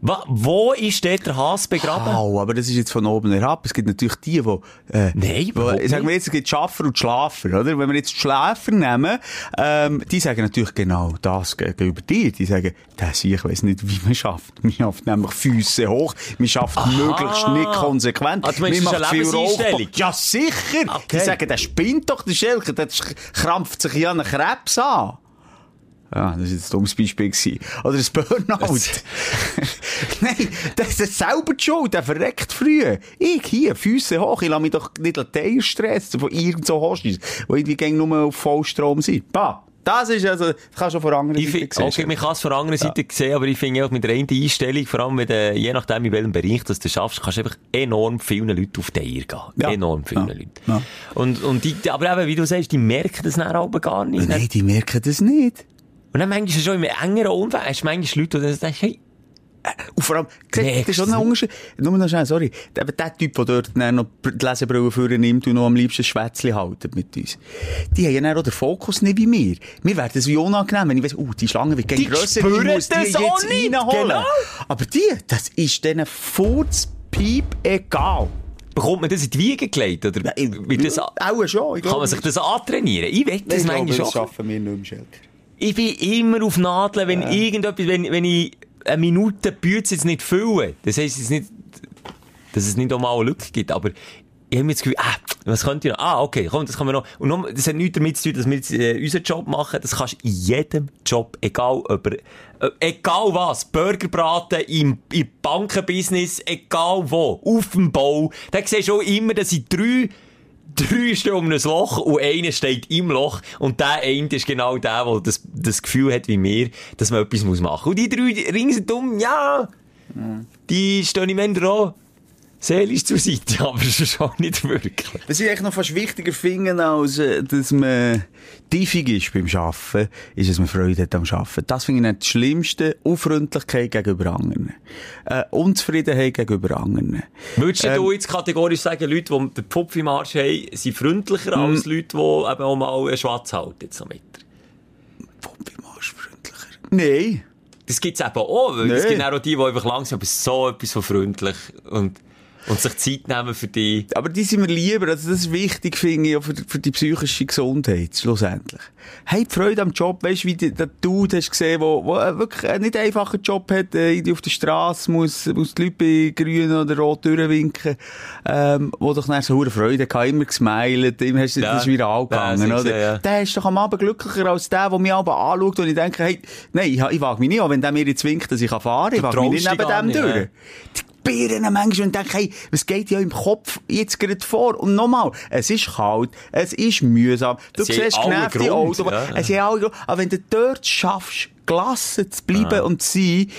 Wa- Wo ist dort der Hass begraben? Au, aber das ist jetzt von oben herab. Es gibt natürlich die, die, äh, Nein, wo, sagen wir jetzt, es gibt Schaffer und Schlafer, oder? Wenn wir jetzt die Schläfer nehmen, ähm, die sagen natürlich genau das gegenüber dir. Die sagen, das ich weiss nicht, wie man schafft. Man schafft nämlich Füße hoch. Man schafft möglichst nicht konsequent. Ah, du meinst, man eine viel Rauch. Ja, sicher. Okay. Die sagen, der spinnt doch, der Schelker. Der krampft sich ja einen Krebs an. Ja, das war jetzt ein dummes Beispiel. Gewesen. Oder ein Burnout. [LAUGHS] Nein, das ist selber die Schuld. Der verreckt früh. Ich hier, Füße hoch. Ich lasse mich doch nicht Latein stressen von irgend so Hostis, die irgendwie nur auf Vollstrom sind. Bah, das ist also, das kannst du von der anderen Ich Seite sehen. okay, man kann es von der anderen Seite sehen, aber ich finde auch mit der einen Einstellung, vor allem wenn du, je nachdem in welchem Bereich das du schaffst, kannst du einfach enorm vielen Leuten auf die Eier gehen. Ja. Enorm vielen Ja. Leuten. Ja. Und, und die, aber eben, wie du sagst, die merken das dann aber gar nicht. Nein, die merken das nicht. Und dann manchmal schon im engeren Umfeld hast du manchmal Leute, die sagen, hey, Und vor allem, Nee, das ist schon ein Unterschied. Nur noch schnell, sorry. Eben der Typ, der dort noch die Lesebrille für nimmt und noch am liebsten Schwätzchen haltet mit uns. Die haben ja auch den Fokus nicht wie wir. Mir wäre das wie unangenehm, wenn ich weiss, uh, die Schlange wird gegen Die grösser, ich muss die das jetzt nicht, reinholen. genau. Aber die, das ist denen furzpiep egal. bekommt man das in die Wiege gelegt? Oder wird das, Auch schon, kann man sich das antrainieren? Ich will das ich glaube, manchmal das schon. schaffen wir nicht mehr, Schelker. Ich bin immer auf Nadeln, wenn irgendetwas, wenn, wenn ich eine Minute Bütze jetzt nicht fülle. Das heisst jetzt nicht, dass es nicht einmal eine Lücke gibt, aber ich habe mir das Gefühl, ah, was könnte ich noch? Ah, okay, komm, das kann man noch. Und noch, das hat nichts damit zu tun, dass wir jetzt äh, unseren Job machen. Das kannst du in jedem Job, egal ob er, äh, egal was, Burgerbraten, im, im Bankenbusiness, egal wo, auf dem Bau. Da siehst du auch immer, dass ich drei drei stehen um ein Loch und einer steht im Loch und der eine ist genau der, der das, das Gefühl hat wie mir, dass man etwas machen muss. Und die drei ringsum, ja, die stehen im Ende auch seelisch zur Seite, [LAUGHS] aber es ist auch nicht wirklich. Was ich eigentlich noch fast wichtiger finde, als äh, dass man tiefig ist beim Arbeiten, ist, dass man Freude hat am Arbeiten. Das finde ich nicht das Schlimmste. Unfreundlichkeit gegenüber anderen. Äh, Unzufriedenheit gegenüber anderen. Würdest Ähm, du jetzt kategorisch sagen, Leute, die den Pupf im Arsch haben, sind freundlicher Mm. als Leute, die eben auch mal einen Schwatz halten, jetzt noch mit? Pumpe im Arsch freundlicher. Nein. Das gibt's eben auch, weil es gibt auch die, die einfach langsam, aber so etwas von freundlich und, und sich Zeit nehmen für die. Aber die sind mir lieber. Also das ist wichtig, finde ich, auch für, für die psychische Gesundheit, schlussendlich. Hey, die Freude am Job, weißt du, wie die, der Dude hast gesehen, wo, wo äh, wirklich einen nicht einfachen Job hat, äh, irgendwie auf der Straße muss, muss die Leute bei grün oder rot durchwinken, ähm, wo doch dann so hure Freude hatte, immer gesmiled, immer hast du Ja. das viral Ja, gegangen, ist oder? ja, ja. Der ist doch am Abend glücklicher als der, der mich aber anschaut und ich denke, hey, nein, ich, ich wage mich nicht an, wenn der mir jetzt winkt, dass ich fahren kann, ich wage mich nicht neben dem nicht, durch. ja. Birnen manchmal und denke, hey, was geht ja im Kopf jetzt gerade vor? Und nochmal, es ist kalt, es ist mühsam, du Sie siehst genervte Autos, ja. es haben alle Grund. aber wenn du dort schaffst, gelassen zu bleiben und zu sein,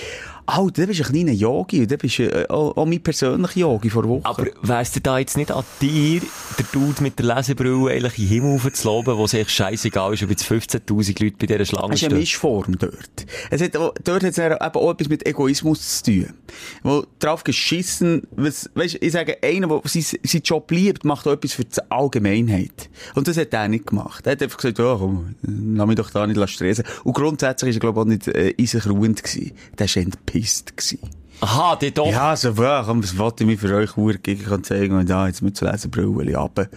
Alter, dann bist du ein kleiner Yogi und dann bist du äh, auch, auch mein persönlicher Yogi vor Wochen. Aber wär's dir da jetzt nicht an dir, der Dude mit der Lesebrille eigentlich in den Himmel aufzuloben, wo es echt scheißegal ist, ob jetzt 15.000 Leute bei dieser Schlange Es ist eine stehen? Mischform dort. Es hat, dort hat es eben auch etwas mit Egoismus zu tun. Wo drauf geschissen, was, weißt, ich sage, einer, der sein, seinen Job liebt, macht auch etwas für die Allgemeinheit. Und das hat er nicht gemacht. Er hat einfach gesagt, ja, komm, lass mich doch da nicht stressen. Und grundsätzlich ist er, glaube ich, auch nicht, äh, in sich ruhend gewesen. Der war entpisst gewesen. Aha, die doch. Ja, so, ja, komm, was wollte ich mir für euch Uhr gegen kann zeigen und ja, jetzt mit zu lesen, runter.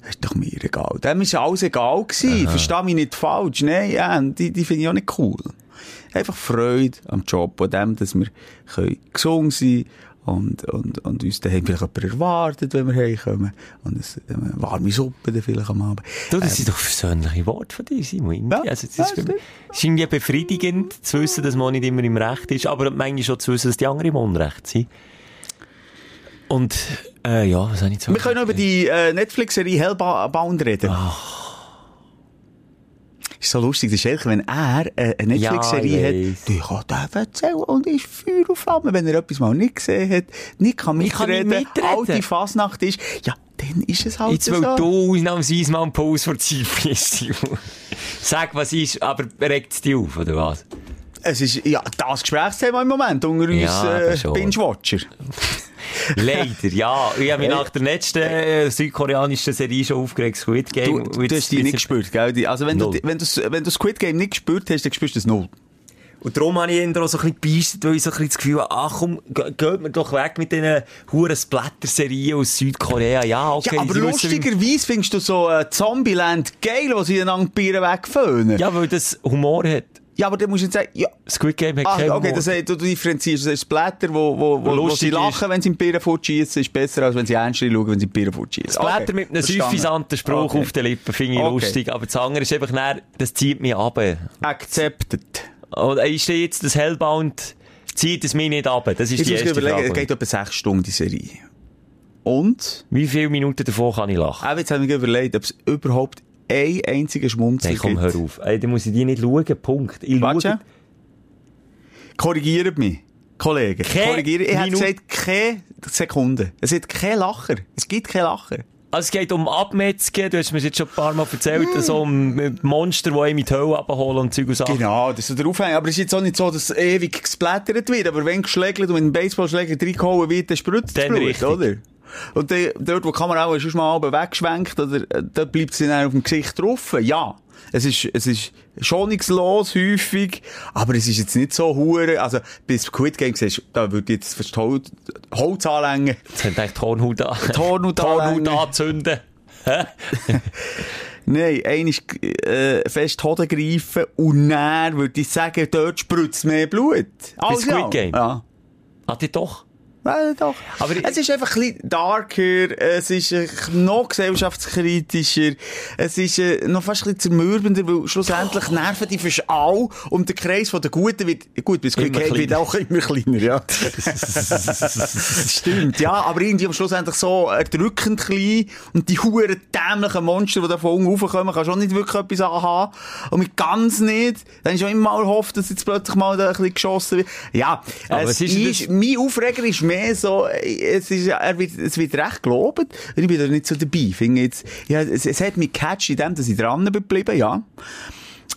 Das ist doch mir egal. Dem ist alles egal gewesen. Versteh mich nicht falsch. Nein, ja, die, die finde ich auch nicht cool. Einfach Freude am Job, an dem, dass wir können gesund sein und, und, und uns daheim vielleicht jemand erwartet, wenn wir heimkommen. Und es, eine warme Suppe dann vielleicht am Abend. Du, das sind doch persönliche Worte von dir, Simon. Ja, also, das ja, ist, mich, es ist irgendwie befriedigend zu wissen, dass man nicht immer im Recht ist, aber manchmal schon zu wissen, dass die anderen im Unrecht sind. Und, äh, ja, was habe ich zu Wir können über die äh, Netflix-Serie Hellbound reden. Ist so lustig, das ist ehrlich, wenn er eine Netflix-Serie Ja, hat, du kann das erzählen und ist Feuer und Flamme, wenn er etwas mal nicht gesehen hat, nicht kann Ich kann nicht mitreden, mitreden. alte Fasnacht ist, ja, dann ist es halt Jetzt, so. weil du ausnahmsweise mal einen Pause vor Zeit bist, Simon. Sag, was ist, aber regt es dich auf, oder was? Es ist, ja, das Gesprächsthema im Moment unter uns Ja, äh. Binge-Watcher. [LAUGHS] Leider, ja. Ich habe mich nach der letzten äh, südkoreanischen Serie schon aufgeregt, Squid Du, Game. du hast die nicht gespürt, gell? Also wenn du, Null. wenn du, wenn du Squid Game nicht gespürt hast, dann spürst du es null. Und darum habe ich auch so ein bisschen gebeistet, weil ich so ein bisschen das Gefühl habe, ach komm, ge- geht mir doch weg mit diesen huren Splatter-Serien aus Südkorea. Ja, okay. ja, aber lustigerweise findest du so äh, Zombieland geil, wo sie die Bieren wegföhnen. Ja, weil das Humor hat. Ja, aber dann musst du jetzt sagen, ja, Squid Game hat ah, keinen okay, das, du differenzierst. Das ist Splatter, wo, wo, wo, wo sie lachen, wenn sie im Bieren fortschießen, ist besser, als wenn sie ernst schauen, wenn sie im Bieren fortschießen. Splatter mit einem suffisanten Spruch Okay. auf den Lippen finde ich Okay. lustig. Aber das andere ist einfach, näher, das zieht mich ab. Accepted. Oder ist jetzt das Hellbound, zieht es mich nicht ab? Das ist Jetzt die erste überlegen, es Frage. geht etwa sechs Stunden, die Serie. Und, Wie viele Minuten davon kann ich lachen? auch jetzt habe ich mir überlegt, ob es überhaupt ein einziger Schmunzel Nein, komm, gibt. hör auf. Ey, dann muss ich die nicht schauen, Punkt. Ich schaue... Korrigiert mich. Kollegen. Keine Korrigiert. Ich habe gesagt, keine Sekunde. Es hat keinen Lacher. Es gibt keinen Lacher. Also es geht um Abmetzgen, du hast mir jetzt schon ein paar Mal erzählt, so um äh, Monster, die in die Hölle abholen und Zeug und Sachen. Genau, das ist so der Aufhänger. Aber es ist jetzt auch nicht so, dass ewig gesplattert wird. Aber wenn geschlägelt und mit einem Baseballschläger reingehauen wird, dann spritzt es Blut, richtig. oder? Und dann, dort, wo die Kamera auch schon mal oben wegschwenkt, oder, äh, da bleibt sie dann auf dem Gesicht drauf. Ja. Es ist, es ist schonungslos, häufig, aber es ist jetzt nicht so hure, also, bis Squid Game siehst, da würde ich jetzt fast Holz, Holz anlängen. Jetzt haben eigentlich die Hornhaut an. [LAUGHS] Hornhaut anlängen. anzünden. [LAUGHS] Nein, einer ist, äh, fest die Hoden greifen und dann würde ich sagen, dort spritzt mehr Blut. Alles Squid ja. Game? Ja. Ah, die doch. Ja, doch. Aber- es ist einfach ein bisschen darker, es ist noch gesellschaftskritischer, es ist äh, noch fast ein bisschen zermürbender, weil schlussendlich nerven die fast all und der Kreis von der Guten wird, gut, bis Quick wird auch immer kleiner, ja. [LAUGHS] Stimmt, ja, aber irgendwie am Schluss endlich so erdrückend klein und die huren dämlichen Monster, die da von unten raufkommen, kannst du auch nicht wirklich etwas anhaben. Und mit ganz nicht. Dann ist auch immer mal hofft, dass jetzt plötzlich mal da ein bisschen geschossen wird. Ja, Aber es ist ist, mein Aufreger ist mehr so, es ist, er wird, es wird recht gelobt. Und ich bin da nicht so dabei. Ich finde jetzt, ja, es, es hat mich catcht in dem, dass ich dran geblieben, ja.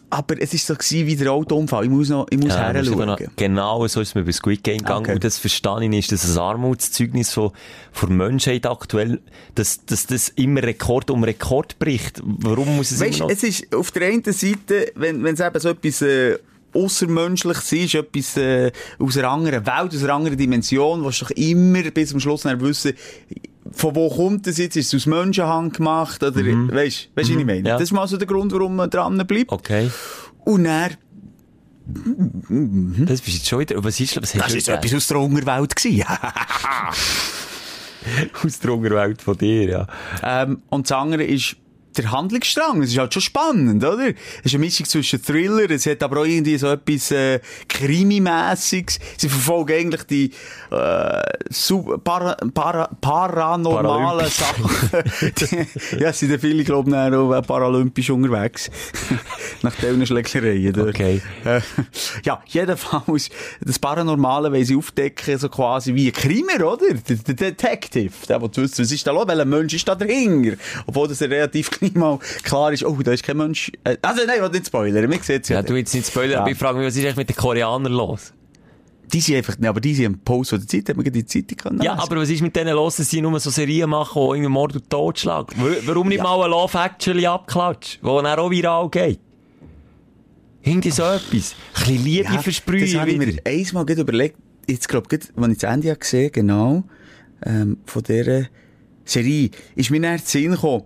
Aber es ist so gewesen wie der Autounfall. Ich muss noch, ich muss Ja, noch- genau so ist es mir bei Squid Game gegangen. Okay. Und das verstehe ich nicht, dass das Armutszeugnis von, von der Menschheit aktuell, dass, dass das immer Rekord um Rekord bricht. Warum muss es Weißt, immer noch... es ist auf der einen Seite, wenn, wenn es eben so etwas, äh, Aussermenschliches ist, etwas äh, aus einer anderen Welt, aus einer anderen Dimension, was doch immer bis zum Schluss dann wissen, von wo kommt das jetzt? Ist es aus Menschenhand gemacht? Oder, weißt, weißt du, was ich meine? Mhm. Ja. Das ist mal so der Grund, warum man dran bleibt. Okay. Und dann, Das bist jetzt schon wieder... Was ist was das du ist etwas aus der Unterwelt gewesen. [LAUGHS] aus der Unterwelt von dir, ja. Ähm, und das andere ist der Handlungsstrang. Es ist halt schon spannend, oder? Es ist eine Mischung zwischen Thriller, es hat aber auch irgendwie so etwas äh, Krimi-mässiges. Sie verfolgen eigentlich die äh, sub- para, para, paranormalen. Sachen. Die- ja, sind ja viele, glaube ich, auch äh, paralympisch unterwegs. Nach diesen Schlägereien. dort. Okay. Äh, ja, jedenfalls, das Paranormale wollen sie aufdecken, so quasi wie ein Krimi, oder? Der, der Detective, der, der wissen, was ist da los, welcher Mensch ist da dahinter? Obwohl das ja relativ gleich [LAUGHS] mal klar ist, oh, da ist kein Mensch. Äh, also, nein, ich will nicht spoilern, man sieht's ja. Ja, du jetzt nicht Spoiler, Ja. aber ich frage mich, was ist eigentlich mit den Koreanern los? Die sind einfach, nee, aber die sind am Post von der Zeit, hat man die Zeitung können Ja, aber was ist mit denen los, dass sie nur so Serien machen, die irgendwie Mord und Totschlag? Wa- Warum nicht mal ein Love Actually abklatschen, wo dann auch viral geht? Irgendwie so etwas. Ein bisschen Liebe Ja, versprühen. Das habe ich mir einmal überlegt, jetzt glaub ich, als ich das Ende habe gesehen genau, ähm, von dieser Serie, ist mir in den Sinn gekommen,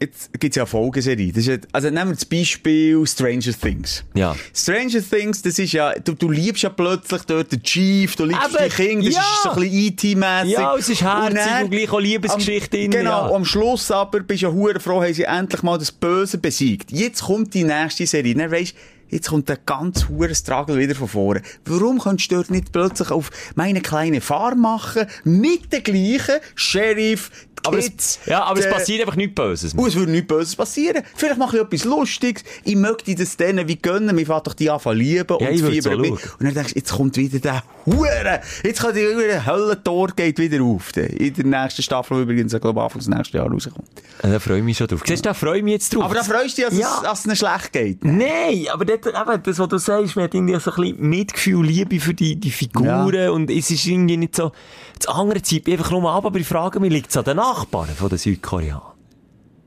jetzt gibt's ja eine Folgeserie. Das ist, ja- also nehmen wir das Beispiel Stranger Things. Ja. Stranger Things, das ist ja, du, du liebst ja plötzlich dort den Chief, du liebst Eben, die Kinder, das ja. ist so ein bisschen IT-mässig. Ja, es ist herzig und gleich auch Liebesgeschichte am, drin, Genau, ja. am Schluss aber bist du ja hure froh, haben sie endlich mal das Böse besiegt. Jetzt kommt die nächste Serie. Dann weisst Jetzt kommt der ganz hure Struggle wieder von vorne. Warum kannst du dort nicht plötzlich auf meine kleine Farm machen, mit den gleichen Sheriff, Aber es, ja, aber es passiert einfach nichts Böses. und es würde nichts Böses passieren. Vielleicht mache ich etwas Lustiges. Ich möchte das denen wie gönnen. Mir fährt doch die anfangen lieben Ja, und auch mit. schauen. Und dann denkst du, jetzt kommt wieder der Hure. Jetzt kann die Höllentor geht wieder auf. In der nächsten Staffel, die übrigens, ich glaube, Anfang des nächsten Jahres rauskommt. Ja, Da freue ich mich schon drauf. Siehst du, da freue ich mich jetzt drauf. Aber da freust du dich, dass, Ja. es, dass es ihnen schlecht geht. Nein, aber dort, eben, das, was du sagst, man hat irgendwie so ein bisschen Mitgefühl, Liebe für die, die Figuren und es ist irgendwie nicht so, das andere zieht einfach nur ab, aber ich frage mich, liegt es an den Nachbarn von den Südkoreanern?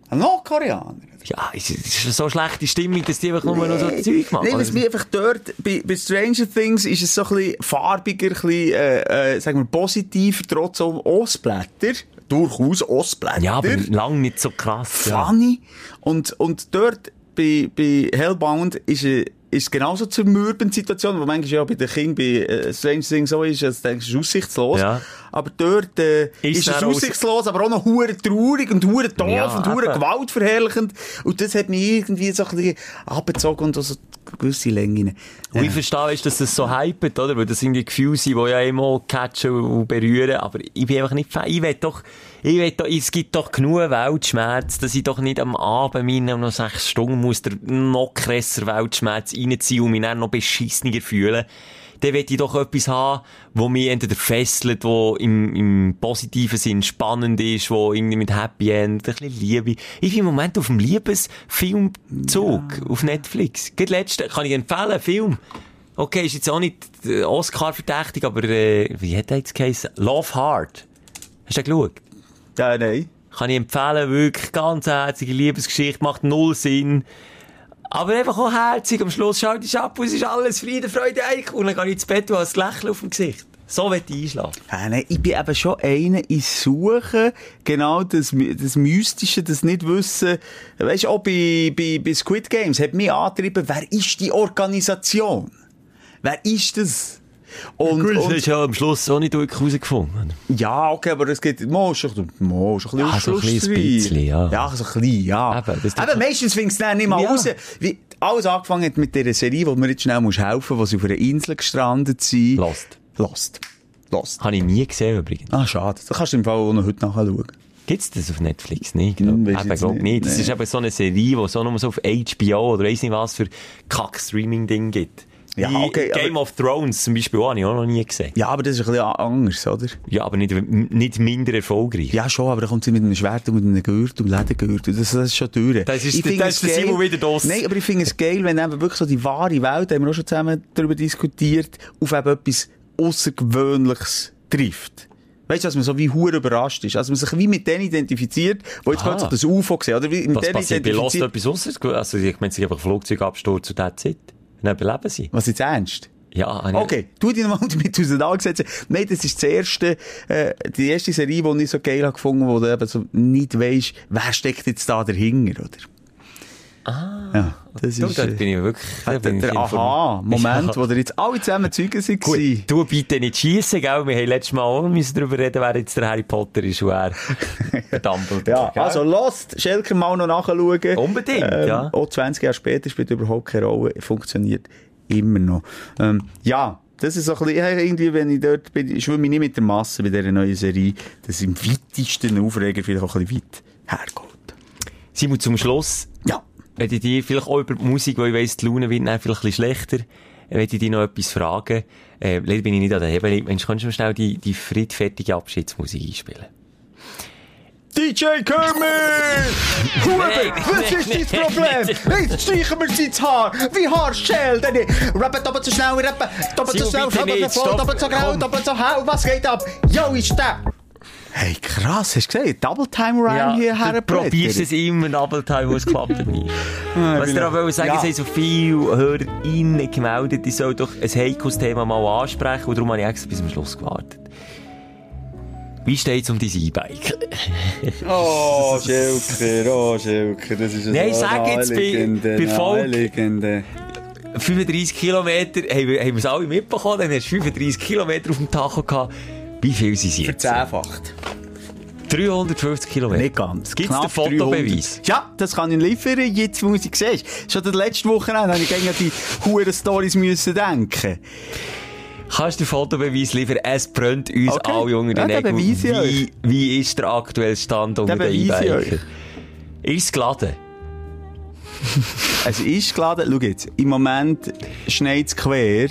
Ein Nordkoreaner. Ja, ist, ist so schlechte Stimmung, dass die einfach nur noch so Zeug machen? Nein, was Oder- mir einfach dort, bei, bei Stranger Things ist es so ein bisschen farbiger, ein bisschen, äh, äh, sagen wir, positiver, trotz Ostblätter. Durchaus Ostblätter. ja, aber lang nicht so krass. Ja. funny. Und, und dort bei, bei Hellbound ist, äh, ist genauso zur mürben Situation, wo manchmal ja bei den Kindern bei äh, Strange Things so ist, dass du denkst, es ist aussichtslos. Ja. Aber dort äh, Ist ist, es aussichtslos, aber auch noch hure traurig und hure doof Ja, und hure gewaltverherrlichend. Und das hat mich irgendwie so ein bisschen abgezogen und so gewisse Längen. Und ich verstehe, dass das so hypet, oder? Weil das irgendwie Gefühle sind, die ja immer catchen und berühren. Aber ich bin einfach nicht Fan. Ich will doch, ich will doch, es gibt doch genug Weltschmerz, dass ich doch nicht am Abend meine noch sechs Stunden muss der noch krasser Weltschmerz reinziehen und mich dann noch beschissener fühlen. Dann will ich doch etwas haben, wo mich entweder fesselt, wo im, im positiven Sinn spannend ist, wo irgendwie mit Happy End, ein bisschen Liebe. Ich bin im Moment auf dem Liebesfilmzug auf Netflix. Gerade letzte, kann ich empfehlen, Film. Okay, ist jetzt auch nicht äh, Oscar-verdächtig, aber äh, wie hat der jetzt geheißen? Love Hard. Hast du den geschaut? Ja, nein. Kann ich empfehlen, wirklich ganz herzige Liebesgeschichte, macht null Sinn. Aber einfach auch herzig, am Schluss schaut ich ab es ist alles Friede, Freude, Eich. Und dann gehe ich ins Bett und habe ein Lächeln auf dem Gesicht. So will ich einschlafen. Ja, nein, ich bin eben schon einer, ich suche genau das, das Mystische, das Nicht-Wissen. Weißt du, auch bei, bei, bei Squid Games hat mich angetrieben, wer ist die Organisation? Wer ist das? Und, Gut, das und ist ja am Schluss auch nicht wirklich herausgefunden. ja, okay, aber es ist doch, mo, ist doch ein Ja, bisschen so ein bisschen, ja. Ja, so ein bisschen, ja. Eben, das Eben, meistens findest du dann nicht mal Ja. raus. Wie, alles angefangen hat mit dieser Serie, wo mir jetzt schnell musst helfen, wo sie auf einer Insel gestrandet sind. Lost. Lost. Lost. Habe ich nie gesehen übrigens. Ah, schade. Da kannst du im Fall auch noch heute nachschauen. Gibt's das auf Netflix? Nicht, glaub. Hm, Eben, jetzt glaub nicht. nicht. Das Nee. ist eben so eine Serie, die so nur so auf HBO oder weiss nicht was für Kack-Streaming-Ding gibt. Ja, okay, Game of Thrones zum Beispiel habe ich auch noch nie gesehen. Ja, aber das ist ein bisschen anders, oder? Ja, aber nicht, nicht minder erfolgreich. Ja, schon, aber da kommt sie mit einem Schwert und mit einem Gürtel und Ledengürtel. Das, das ist schon durch. Das ist Ich das es ist Simon wieder draus. Nein, aber ich finde es geil, wenn eben wirklich so die wahre Welt, haben wir auch schon zusammen darüber diskutiert, auf eben etwas Außergewöhnliches trifft. Weißt du, dass man so wie hure überrascht ist. Also man sich wie mit denen identifiziert, wo jetzt gerade so das UFO gesehen oder wie mit denen passiert bei Lost etwas anderes? Also, ich meine, sich einfach Flugzeugabsturz zu dieser Zeit. Dann beleben sie. Was jetzt ernst? Ja, habe Okay, du dich nochmal damit [LAUGHS] auseinandergesetzt. Nein, das ist das erste, äh, die erste Serie, die ich so geil habe gefunden, wo du eben so nicht weisst, wer steckt jetzt da dahinter, oder? Ah. Ja, das Du, ist, da äh, bin ich wirklich, da bin ich der informiert. Aha-Moment, Ja. wo ihr jetzt alle zusammen Zeugen waren. Gut, du bitte nicht schiessen, gell? Wir haben letztes Mal auch müssen darüber reden, wer jetzt der Harry Potter ist und wer [LAUGHS] der Dumbledore. Ja, gell? also Lost, Schelker mal noch nachschauen. Unbedingt, ja. Auch 20 Jahre später spielt überhaupt keine Rolle, funktioniert immer noch. Ähm, ja, das ist so ein bisschen, ja, irgendwie, wenn ich dort bin, ich schwimme nicht mit der Masse bei dieser neuen Serie, das im weitesten Aufreger vielleicht auch ein bisschen weit hergeht. Simon, zum Schluss, Ja. Wenn ich dir vielleicht auch über die Musik, weil ich weiss, die Laune wird dann vielleicht ein bisschen schlechter, wenn ich dich noch etwas fragen. Äh, leider bin ich nicht an der Hebel. Mensch, kannst du mir schnell die, die friedfertige Abschiedsmusik einspielen? DJ Kermit! [LAUGHS] Huber, was ist dein Problem? Jetzt streichen wir sein Haar. Wie Haarschell, denn Rappen doppelt so schnell, rappen doppelt so schnell, doppelt so voll, doppelt so grau, doppelt so hell. Was geht ab? Yo, ist der? Hey, krass, hast du gesehen? Double Time Rhyme hier du herblättert. probierst es immer Double Time, wo es klappt nicht. [LAUGHS] Was ich auch wollte sagen, Ja. es haben so viele HörerInnen gemeldet, ich soll doch ein heikles Thema mal ansprechen und darum habe ich extra bis zum Schluss gewartet. Wie steht es um dein E-Bike? [LAUGHS] Oh, Schelker, oh, Schelker, das ist Nein, sag jetzt bei- bei Volk. naheliegende. 35 Kilometer, haben wir es alle mitbekommen, dann hast du 35 Kilometer auf dem Tacho gehabt. Wie viel sind sie jetzt? Verzehnfacht. 350 Kilometer. Nicht ganz. Gibt's Knapp den Fotobeweis? 300. Ja, das kann ich liefern, jetzt muss ich sehen. Schon der letzte Wochenende habe ich gegen die huren Stories müssen denken. Kannst du den Fotobeweis liefern? Es brennt uns Okay. alle unter Ja, den Nägeln. ich Wie, wie ist der aktuelle Stand unter Den E-Bikern? Ist es geladen? Es ist geladen, schau jetzt, im Moment schneit es quer.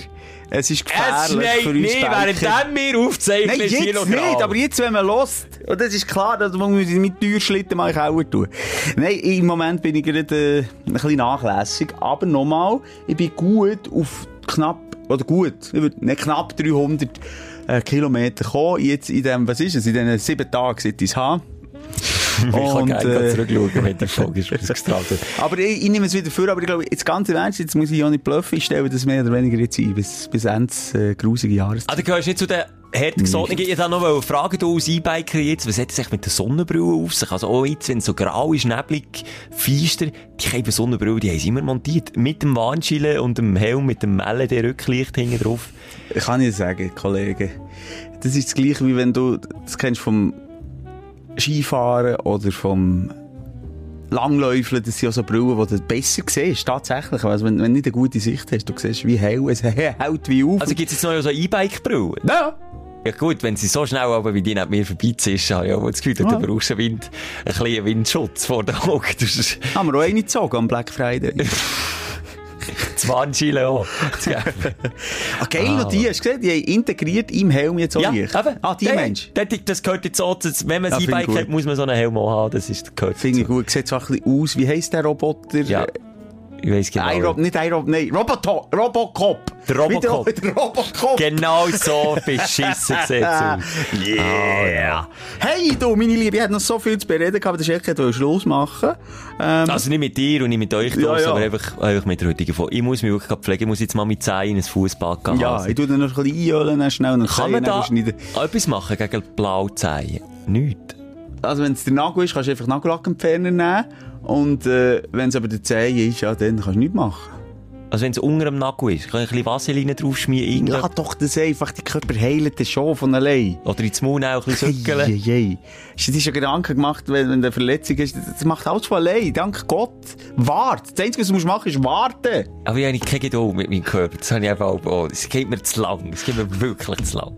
Es ist Es gefährlich schneit für uns Biker. während wir aufzeichnen, Nein, jetzt noch nicht, grau. aber jetzt, wenn man lost, und das ist klar, dass man mit Türschlitten mal Kauer tun. Nein, im Moment bin ich gerade äh, ein bisschen nachlässig, aber nochmal, ich bin gut auf knapp, oder gut, nicht knapp 300 äh, Kilometer gekommen, jetzt in dem, was ist es, in diesen sieben Tagen, seit ich es habe. [LAUGHS] Ich kann Und, gerne äh, zurückschauen, wenn die Folge ist ausgestrahlt wird. [LAUGHS] Aber ich, ich nehme es wieder vor, aber ich glaube, jetzt ganz im Ernst, jetzt muss ich ja nicht bluffen, ich stelle das mehr oder weniger jetzt ein, bis, bis Ende äh, grusige Jahres. Ah, du gehörst nicht zu den Härtegesottenen. Ich wollte noch fragen, du als E-Biker jetzt, was hat es sich mit der Sonnenbrille auf sich? Also auch jetzt, wenn es so grau ist, neblig, feister, die haben Sonnenbrille, die haben sie immer montiert. Mit dem Warnschiele und dem Helm, mit dem LED-Rücklicht hinten drauf. Ich kann nicht sagen, Kollege. Das ist das Gleiche, wie wenn du, das kennst vom Skifahren oder vom Langläufeln, das sind ja so Brillen, die du besser siehst, tatsächlich. Also wenn, wenn du nicht eine gute Sicht hast, du siehst wie hell, es [LAUGHS] hält wie auf. Also gibt es jetzt noch so E-Bike-Brillen? ja. Ja gut, wenn sie so schnell aber wie die neben mir vorbeiziehst, habe ich auch das Gefühl, Ja. du brauchst einen, Wind, einen kleinen Windschutz vor den Augen. Haben wir auch eine gezogen am Black Friday. [LAUGHS] das Warnschiele auch. zu geben. ah, geil, noch die, hast du gesehen? Die haben integriert im Helm jetzt auch Ja, Licht. eben. Ah, die Ja, Mensch. Das, gehört jetzt so, dass, wenn man Ja, E-Bike hat, muss man so einen Helm auch haben. Das ist, gehört Finde ich gut. Sieht zwar ein bisschen aus. Wie heisst der Roboter? Ja. Ich weiss genau. Irob, nicht Irob, nein. Roboto Robocop. Der Robocop. Der, Robocop. Genau so beschissen [LAUGHS] sieht aus. Yeah. Hey, du, meine Liebe, ich hatte noch so viel zu bereden gehabt, aber der Chef wollte Schluss machen. Ähm, Also nicht mit dir und nicht mit euch, Ja, ja, ja. aber einfach, einfach mit der heutigen Folge. Ich muss mich wirklich pflegen. Ich muss jetzt mal mit Zehen in ein Fußbad gehen. ja, ich tue dann noch ein bisschen einölen, schnell noch Kann man da etwas machen gegen Blauzehen? Nichts. Also, wenn es der Nagel ist, kannst du einfach Nagellackentferner nehmen. Und äh, wenn es aber der Zeh ist, ja, dann kannst du nichts machen. Also wenn es unter dem Nagel ist, kann ich ein bisschen Vaseline draufschmieren. Lass doch das einfach, die Körper heilen das schon von allein. Oder ins Maul auch ein bisschen Hey, sückeln. hey, Hast du dir schon Gedanken gemacht, wenn, wenn eine Verletzung ist? Das macht alles von allein. Dank Gott. Wart. Das Einzige, was du musst machen, ist warten. Aber ich habe keine Geduld mit meinem Körper. Das habe ich einfach auch, oh, es geht mir zu lang. Es geht mir wirklich zu lang.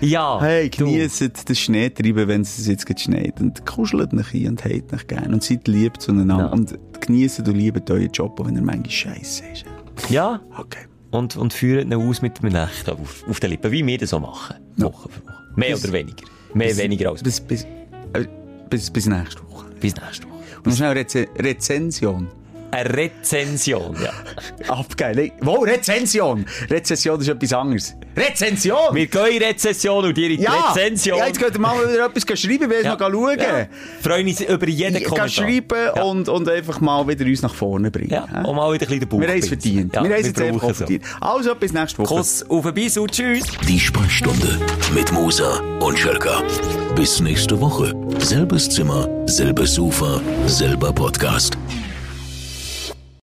Ja. Hey, genießt das Schneetreiben, wenn es jetzt schneit. Und kuschelt nicht ein und habt nicht gern. Und seid lieb zueinander. Ja. Und genießt und liebt euren Job, auch wenn er manchmal scheiße ist. Ja. Okay. Und, und führen ihn aus mit einem Nächten auf, auf den Lippen, wie wir das so machen. Woche für Woche. Mehr Bis- oder weniger. Mehr weniger als bis, Bis, bis, äh, bis, bis nächste Woche. bis nächste Woche. Und schnell Reze Rezension. Eine Rezension, ja. [LAUGHS] Abgeil. Wow, Rezension. Rezension ist etwas anderes. Rezension! Wir gehen in Rezession und ihr in die ja! Rezension. Ja, jetzt könnt ihr mal wieder etwas schreiben, wir Ja. noch schauen. Ja. Freuen uns über jeden Ich Kommentar. kann schreiben Ja. und, und einfach mal wieder uns nach vorne bringen. Ja, und mal wieder ein bisschen den Bauch wir haben es verdient. Ja, wir haben es jetzt einfach verdient. Also, bis nächste Woche. Kuss auf den Biss und tschüss. Die Sprechstunde mit Musa und Schelka. Bis nächste Woche. Selbes Zimmer, selbes Sofa, selber Podcast.